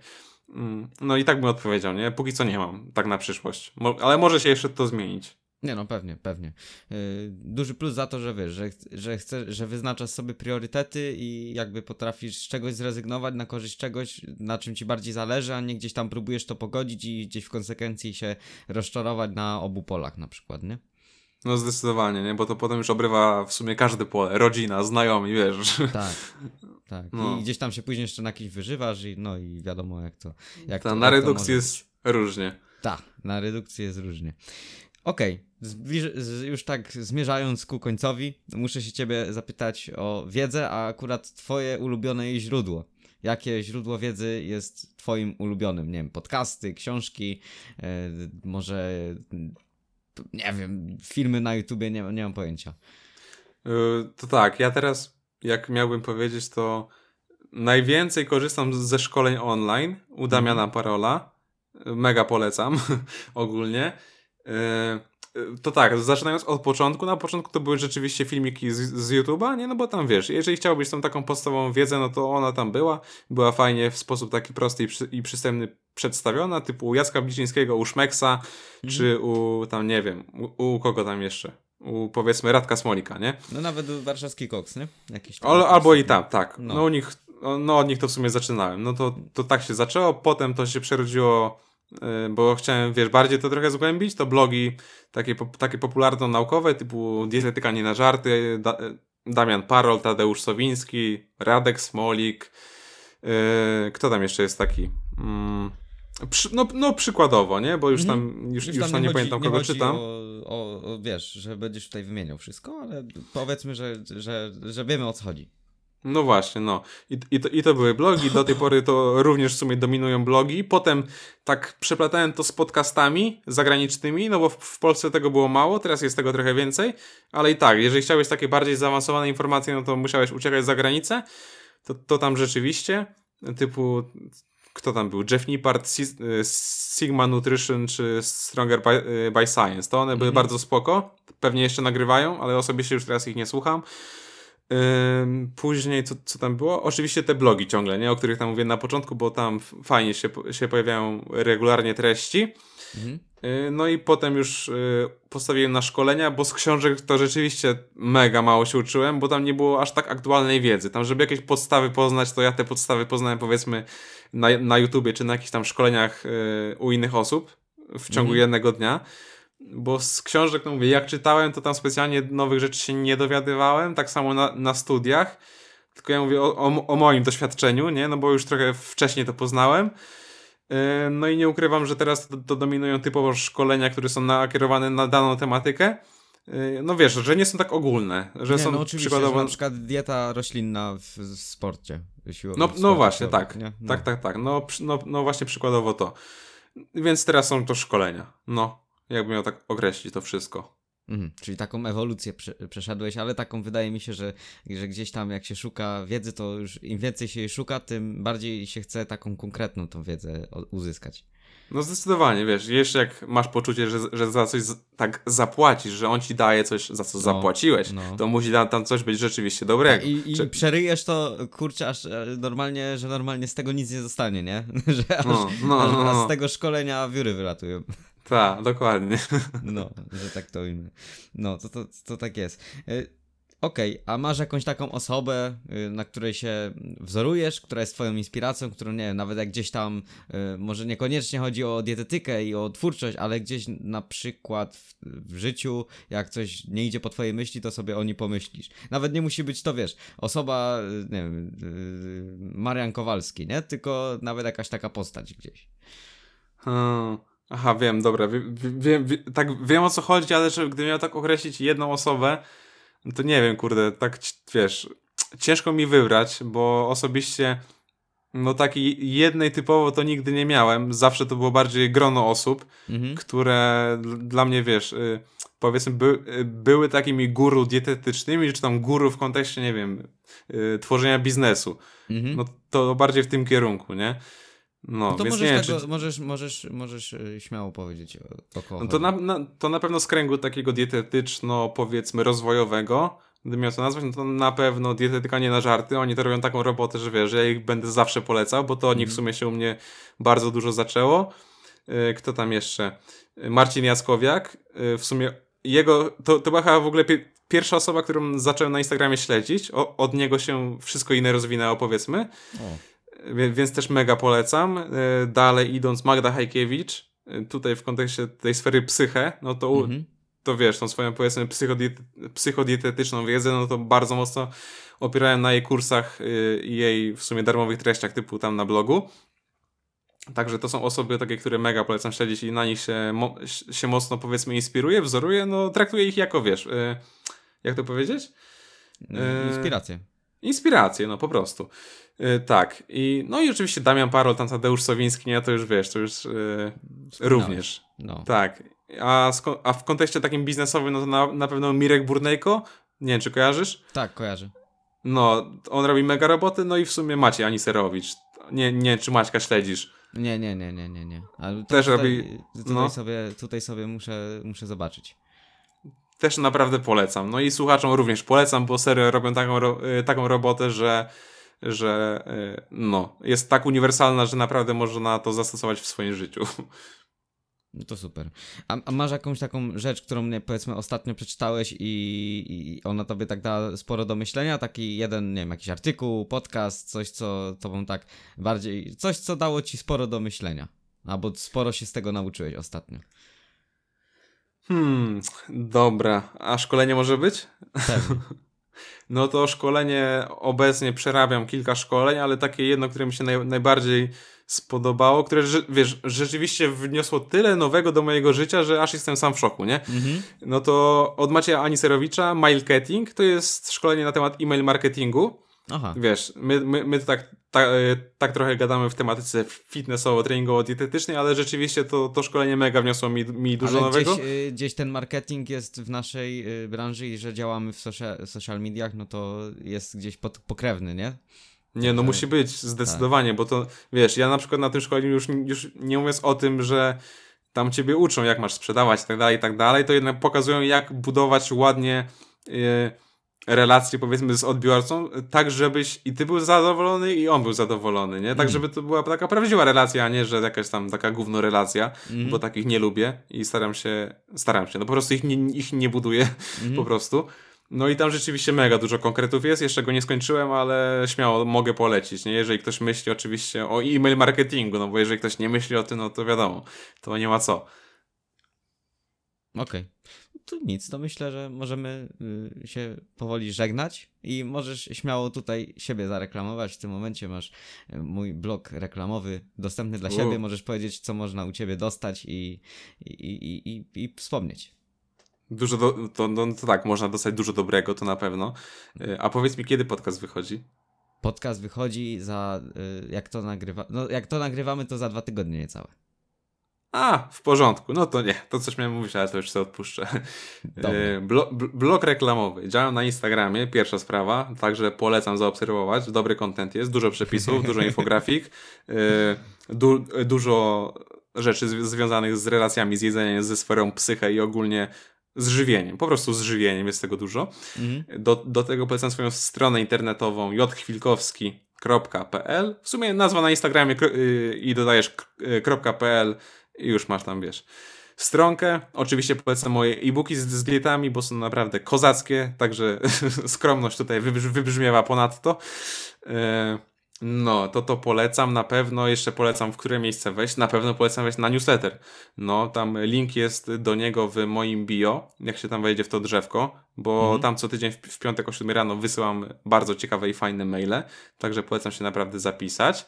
Mm, No i tak bym odpowiedział, nie? Póki co nie mam, tak na przyszłość. Mo ale może się jeszcze to zmienić. Nie no, pewnie, pewnie. Yy, duży plus za to, że wiesz, że, że, chce, że wyznaczasz sobie priorytety i jakby potrafisz z czegoś zrezygnować na korzyść czegoś, na czym ci bardziej zależy, a nie gdzieś tam próbujesz to pogodzić i gdzieś w konsekwencji się rozczarować na obu polach na przykład, nie? No zdecydowanie, nie? Bo to potem już obrywa w sumie każde pole, rodzina, znajomi, wiesz. Tak, tak. No. I gdzieś tam się później jeszcze na kimś wyżywasz i no i wiadomo jak to... Jak Ta, to na redukcji jest różnie. Tak, na redukcji jest różnie. Okej, z- już tak zmierzając ku końcowi, muszę się ciebie zapytać o wiedzę, a akurat twoje ulubione jej źródło. Jakie źródło wiedzy jest twoim ulubionym? Nie wiem, podcasty, książki, e, może nie wiem, filmy na YouTubie, nie, nie mam pojęcia. Yy, To tak, ja teraz, jak miałbym powiedzieć, to najwięcej korzystam ze szkoleń online u Damiana Parola. Mega polecam ogólnie. To tak, zaczynając od początku, na początku to były rzeczywiście filmiki z, z YouTube'a, nie? No bo tam wiesz, jeżeli chciałbyś tą taką podstawową wiedzę, no to ona tam była, była fajnie w sposób taki prosty i, przy, i przystępny przedstawiona, typu u Jacka Bliczyńskiego, u Szmeksa, mhm. czy u tam, nie wiem, u, u, kogo tam jeszcze? U powiedzmy Radka Smolika, nie? No nawet warszawski Koks, nie? Jakiś Al, albo i tam, tak. No. no u nich, no od nich to w sumie zaczynałem. No to, to tak się zaczęło, potem to się przerodziło bo chciałem, wiesz, bardziej to trochę zgłębić, to blogi takie, takie popularno-naukowe, typu Dietetyka nie na żarty, da, Damian Parol, Tadeusz Sowiński, Radek Smolik, yy, kto tam jeszcze jest taki? Mm, przy, no, no przykładowo, nie? Bo już tam, mhm. już, już, już tam nie, nie pamiętam, kogo czytam. O, o, o, wiesz, że będziesz tutaj wymieniał wszystko, ale powiedzmy, że, że, że wiemy o co chodzi. No właśnie, no. I, i, to, I to były blogi, do tej pory to również w sumie dominują blogi. Potem tak przeplatałem to z podcastami zagranicznymi, no bo w, w, Polsce tego było mało, teraz jest tego trochę więcej, ale i tak, jeżeli chciałeś takie bardziej zaawansowane informacje, no to musiałeś uciekać za granicę, to, to tam rzeczywiście, typu kto tam był? Jeff Nippard, Sigma Nutrition czy Stronger by, by Science. To one były mhm. bardzo spoko. Pewnie jeszcze nagrywają, ale osobiście już teraz ich nie słucham. Później, co, co tam było? Oczywiście te blogi ciągle, nie? O których tam mówię na początku, bo tam fajnie się, się pojawiają regularnie treści. Mhm. Y, no i potem już y, postawiłem na szkolenia, bo z książek to rzeczywiście mega mało się uczyłem, bo tam nie było aż tak aktualnej wiedzy. Tam, żeby jakieś podstawy poznać, to ja te podstawy poznałem powiedzmy na, na YouTubie czy na jakichś tam szkoleniach y, u innych osób w ciągu mhm. jednego dnia bo z książek, no mówię, jak czytałem, to tam specjalnie nowych rzeczy się nie dowiadywałem, tak samo na, na studiach, tylko ja mówię o, o, o, moim doświadczeniu, nie, no bo już trochę wcześniej to poznałem. Yy, no i nie ukrywam, że teraz to, to dominują typowo szkolenia, które są nakierowane na daną tematykę. Yy, no wiesz, że nie są tak ogólne, że nie, są no oczywiście, przykładowo... Na przykład dieta roślinna w, w sporcie. No, no właśnie, tak. No. Tak, tak, tak. No, no, no właśnie przykładowo to. Więc teraz są to szkolenia. No. Jakbym miał tak określić to wszystko. Mhm, czyli taką ewolucję prze, przeszedłeś, ale taką wydaje mi się, że, że gdzieś tam jak się szuka wiedzy, to już im więcej się jej szuka, tym bardziej się chce taką konkretną tą wiedzę uzyskać. No zdecydowanie, wiesz, jeszcze jak masz poczucie, że, że za coś z, tak zapłacisz, że on ci daje coś, za co no, zapłaciłeś, no. to musi tam, tam coś być rzeczywiście dobrego. Tak, I, i Czy... przeryjesz to, kurczę, aż e, normalnie, że normalnie z tego nic nie zostanie, nie? że aż, no, no, aż, no, aż z no. tego szkolenia wióry wylatują. Tak, dokładnie. No, że tak to ujmę. No, to, to, to tak jest. E, okej, okay, a masz jakąś taką osobę, y, na której się wzorujesz, która jest twoją inspiracją, którą nie wiem, nawet jak gdzieś tam, y, może niekoniecznie chodzi o dietetykę i o twórczość, ale gdzieś na przykład w, w życiu, jak coś nie idzie po twojej myśli, to sobie o niej pomyślisz. Nawet nie musi być to, wiesz, osoba, y, nie wiem, Marian Kowalski, nie? Tylko nawet jakaś taka postać gdzieś. Hmm. Aha, wiem, dobra, wiem, wiem, tak wiem o co chodzi, ale że gdybym miał tak określić jedną osobę, no to nie wiem, kurde, tak wiesz, ciężko mi wybrać, bo osobiście no takiej jednej typowo to nigdy nie miałem. Zawsze to było bardziej grono osób, mhm. które dla mnie, wiesz, y, powiedzmy by, były takimi guru dietetycznymi, czy tam guru w kontekście, nie wiem, y, tworzenia biznesu. Mhm. No to bardziej w tym kierunku, nie? No, no to możesz, tego, czy... możesz, możesz, możesz e, śmiało powiedzieć o, o no to, na, na, to na pewno z kręgu takiego dietetyczno, powiedzmy, rozwojowego, gdybym miał to nazwać, no to na pewno dietetyka nie na żarty. Oni to robią taką robotę, że wiesz, że ja ich będę zawsze polecał, bo to o nich w mhm. sumie się u mnie bardzo dużo zaczęło. E, kto tam jeszcze? Marcin Jaskowiak. E, w sumie jego, to, to była chyba w ogóle pierwsza osoba, którą zacząłem na Instagramie śledzić. O, od niego się wszystko inne rozwinęło, powiedzmy. O więc też mega polecam. E, dalej idąc, Magda Hajkiewicz, e, tutaj w kontekście tej sfery psyche, no to, mhm. to wiesz, tą swoją powiedzmy psychodiet, psychodietetyczną wiedzę, no to bardzo mocno opierałem na jej kursach e, i jej w sumie darmowych treściach typu tam na blogu. Także to są osoby takie, które mega polecam śledzić i na nich się, mo się mocno powiedzmy inspiruję, wzoruję, no traktuję ich jako, wiesz, jak to powiedzieć? Inspiracje. Inspiracje, no po prostu. Yy, tak. I, no i oczywiście Damian Parol, tam Tadeusz Sowiński, nie, to już wiesz, to już yy, również. No. Tak. A, a w kontekście takim biznesowym, no to na, na pewno Mirek Burnejko, nie wiem, czy kojarzysz? Tak, kojarzę. No, on robi mega roboty, no i w sumie Maciej Aniserowicz. Nie, nie czy Maćka śledzisz. Nie, nie, nie, nie, nie, nie. Ale Też tutaj, robi- Tutaj, no. sobie, tutaj sobie muszę, muszę zobaczyć. Też naprawdę polecam. No i słuchaczom również polecam, bo serio robią taką, y, taką robotę, że, że y, no, jest tak uniwersalna, że naprawdę można to zastosować w swoim życiu. No to super. A, a masz jakąś taką rzecz, którą mnie powiedzmy ostatnio przeczytałeś i, i ona tobie tak da sporo do myślenia? Taki jeden, nie wiem, jakiś artykuł, podcast, coś, co tobą tak bardziej, coś, co dało ci sporo do myślenia. Albo sporo się z tego nauczyłeś ostatnio. Hmm, dobra. A szkolenie może być? Pewnie. No to szkolenie obecnie przerabiam kilka szkoleń, ale takie jedno, które mi się naj, najbardziej spodobało, które wiesz, rzeczywiście wniosło tyle nowego do mojego życia, że aż jestem sam w szoku, nie? Mhm. No to od Macieja Aniserowicza Mailketing to jest szkolenie na temat e-mail marketingu. Aha. Wiesz, my, my, my tak, tak, tak trochę gadamy w tematyce fitnessowo-treningowo-dietetycznej, ale rzeczywiście to, to szkolenie mega wniosło mi, mi dużo Ale nowego. Gdzieś, y, gdzieś ten marketing jest w naszej y, branży i że działamy w social, social mediach, no to jest gdzieś pod, pokrewny, nie? Nie, no musi być, zdecydowanie, bo to, wiesz, ja na przykład na tym szkoleniu już, już nie mówiąc o tym, że tam ciebie uczą, jak masz sprzedawać i tak dalej, i tak dalej, to jednak pokazują, jak budować ładnie relacje, powiedzmy, z odbiorcą, tak, żebyś i ty był zadowolony, i on był zadowolony, nie? Tak, Mhm. żeby to była taka prawdziwa relacja, a nie, że jakaś tam taka gówno relacja, Mhm. bo takich nie lubię i staram się, staram się, no po prostu ich nie, ich nie buduję, Mhm. po prostu. No i tam rzeczywiście mega dużo konkretów jest, jeszcze go nie skończyłem, ale śmiało mogę polecić, nie? Jeżeli ktoś myśli oczywiście o e-mail marketingu, no bo jeżeli ktoś nie myśli o tym, no to wiadomo, to nie ma co. Okej. To nic, to myślę, że możemy y, się powoli żegnać i możesz śmiało tutaj siebie zareklamować. W tym momencie masz y, mój blog reklamowy dostępny dla U. siebie. Możesz powiedzieć, co można u ciebie dostać i, i, i, i, i wspomnieć. Dużo do, to, no, to tak, można dostać dużo dobrego, to na pewno. Y, A powiedz mi, kiedy podcast wychodzi? Podcast wychodzi za, jak to nagrywa, no jak to nagrywamy, to za dwa tygodnie niecałe. A, w porządku. No to nie, to coś miałem mówić, ale to już sobie odpuszczę. E, Blo, bl- blog reklamowy. Działam na Instagramie, pierwsza sprawa, także polecam zaobserwować. Dobry content jest, dużo przepisów, dużo infografik, e, du, dużo rzeczy zwi- związanych z relacjami z jedzeniem, ze sferą psyche i ogólnie z żywieniem. Po prostu z żywieniem jest tego dużo. Mhm. Do, do tego polecam swoją stronę internetową jchwilkowski.pl W sumie nazwa na Instagramie y, i dodajesz y, .pl i już masz tam, wiesz, stronkę. Oczywiście polecam moje e-booki z, z dietami, bo są naprawdę kozackie, także skromność tutaj wybrzmiewa, wybrzmiewa ponadto. E, No, to to polecam na pewno. Jeszcze polecam, w które miejsce wejść. Na pewno polecam wejść na newsletter. No, tam link jest do niego w moim bio, jak się tam wejdzie w to drzewko, bo Mhm. tam co tydzień w, w piątek o 7 rano wysyłam bardzo ciekawe i fajne maile, także polecam się naprawdę zapisać.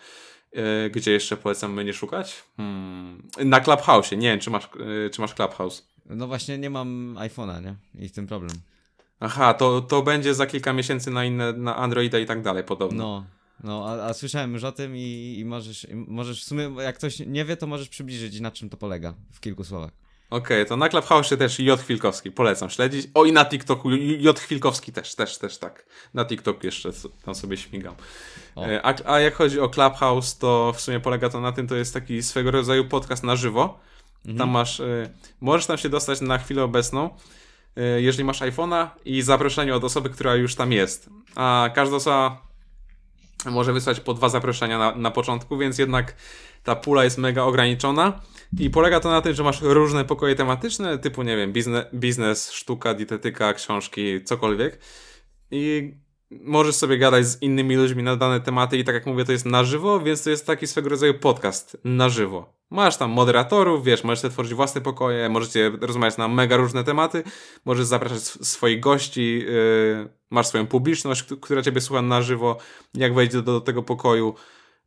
E, Gdzie jeszcze polecam mnie szukać? Hmm. Na Clubhouse. Nie wiem, czy masz, e, czy masz Clubhouse. No właśnie nie mam iPhone'a, nie? I w tym problem. Aha, to, to będzie za kilka miesięcy na inne, na Androida i tak dalej podobno. No, no, a, a słyszałem już o tym i, i możesz, i możesz w sumie, jak ktoś nie wie, to możesz przybliżyć, na czym to polega w kilku słowach. Okej, to na Clubhouse też J. Chwilkowski, polecam śledzić. O i na TikToku J. Chwilkowski też, też, też tak. Na TikToku jeszcze tam sobie śmigam. E, A, a jak chodzi o Clubhouse, to w sumie polega to na tym, to jest taki swego rodzaju podcast na żywo. Mhm. Tam masz, e, możesz tam się dostać na chwilę obecną, e, jeżeli masz iPhone'a i zaproszenie od osoby, która już tam jest. A każda osoba może wysłać po dwa zaproszenia na, na początku, więc jednak ta pula jest mega ograniczona. I polega to na tym, że masz różne pokoje tematyczne, typu, nie wiem, biznes, biznes sztuka, dietetyka, książki, cokolwiek. I możesz sobie gadać z innymi ludźmi na dane tematy i tak jak mówię, to jest na żywo, więc to jest taki swego rodzaju podcast na żywo. Masz tam moderatorów, wiesz, możesz tworzyć własne pokoje, możecie rozmawiać na mega różne tematy, możesz zapraszać sw- swoich gości, yy, masz swoją publiczność, która ciebie słucha na żywo, jak wejdzie do, do tego pokoju.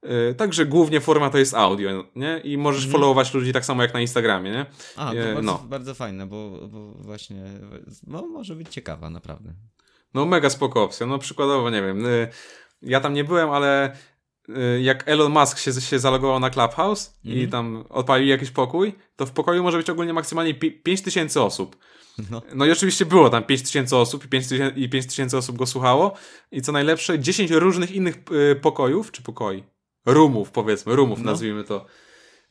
Yy, także głównie forma to jest audio, nie? I możesz Mhm. followować ludzi tak samo jak na Instagramie, nie? A, to E, bardzo, no. bardzo fajne, bo, bo właśnie, no może być ciekawa, naprawdę. No mega spoko opcja. No przykładowo, nie wiem, y, ja tam nie byłem, ale y, jak Elon Musk się, się zalogował na Clubhouse i Mhm. tam odpalił jakiś pokój, to w pokoju może być ogólnie maksymalnie 5 tysięcy osób. No, No i oczywiście było tam 5 tysięcy osób i 5 tysięcy, i 5 tysięcy osób go słuchało i co najlepsze 10 różnych innych y, pokojów, czy pokoi? Roomów powiedzmy, roomów No. nazwijmy to.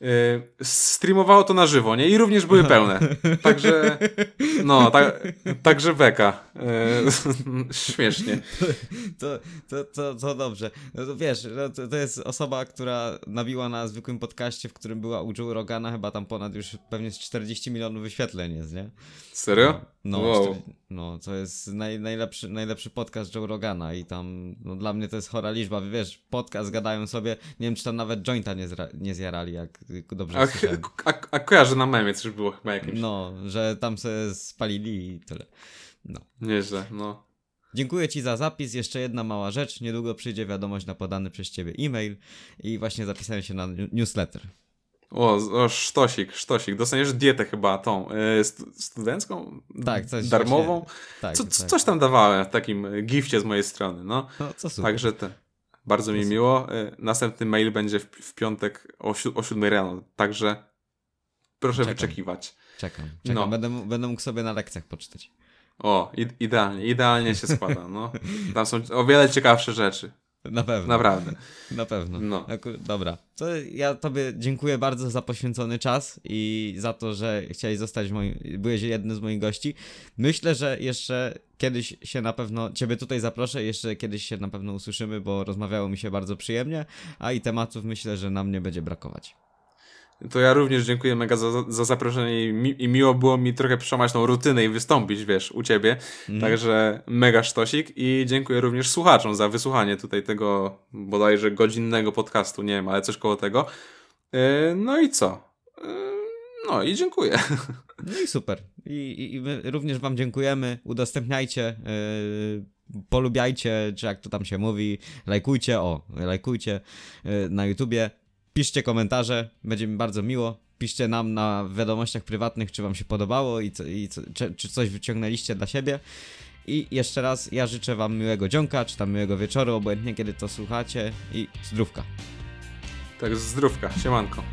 Y, streamowało to na żywo, nie? I również były pełne. Także, no, tak, także beka. Y, śmiesznie. To, to, to, to dobrze. No to wiesz, no to, to jest osoba, która nabiła na zwykłym podcaście, w którym była u Joe Rogana, chyba tam ponad już pewnie z 40 milionów wyświetleń jest, nie? Serio? No, Wow. czter- no to jest naj, najlepszy, najlepszy podcast Joe Rogana i tam, no dla mnie to jest chora liczba, wiesz, podcast gadają sobie, nie wiem czy tam nawet jointa nie, zra, nie zjarali, jak dobrze A, a, a kojarzę na memie coś było chyba jakimś. No, że tam sobie spalili i tyle. No. Nieźle, no. Dziękuję Ci za zapis. Jeszcze jedna mała rzecz. Niedługo przyjdzie wiadomość na podany przez Ciebie e-mail i właśnie zapisałem się na new- newsletter. O, o sztosik, sztosik. Dostaniesz dietę chyba tą, stu, studencką? Tak, coś Darmową? właśnie- Tak, Co, tak. co, coś tam dawałem w takim gifcie z mojej strony, no. No, co super. Także te. Bardzo mi miło. Y, Następny mail będzie w, w piątek o, siu, o 7 rano, także proszę Czekam. wyczekiwać. Czekam, czekam. No. Będę, będę mógł sobie na lekcjach poczytać. O, idealnie, idealnie się składa, no. Tam są o wiele ciekawsze rzeczy, Na pewno. naprawdę. Na pewno. No. Dobra. To ja Tobie dziękuję bardzo za poświęcony czas i za to, że chciałeś zostać moim, byłeś jednym z moich gości. Myślę, że jeszcze kiedyś się na pewno, Ciebie tutaj zaproszę, jeszcze kiedyś się na pewno usłyszymy, bo rozmawiało mi się bardzo przyjemnie, a i tematów myślę, że nam nie będzie brakować. To ja również dziękuję mega za, za zaproszenie i, mi, i miło było mi trochę przełamać tą rutynę i wystąpić, wiesz, u ciebie. Mhm. Także mega sztosik i dziękuję również słuchaczom za wysłuchanie tutaj tego bodajże godzinnego podcastu, nie wiem, ale coś koło tego. Yy, no i co? Yy, no i dziękuję. No i super. I, i, i my również Wam dziękujemy. Udostępniajcie, yy, polubiajcie, czy jak to tam się mówi, lajkujcie, o, lajkujcie yy, na YouTubie. Piszcie komentarze, będzie mi bardzo miło. Piszcie nam na wiadomościach prywatnych, czy Wam się podobało i, co, i co, czy, czy coś wyciągnęliście dla siebie. I jeszcze raz, ja życzę Wam miłego dzionka, czy tam miłego wieczoru, obojętnie kiedy to słuchacie i zdrówka. Tak, zdrówka, siemanko.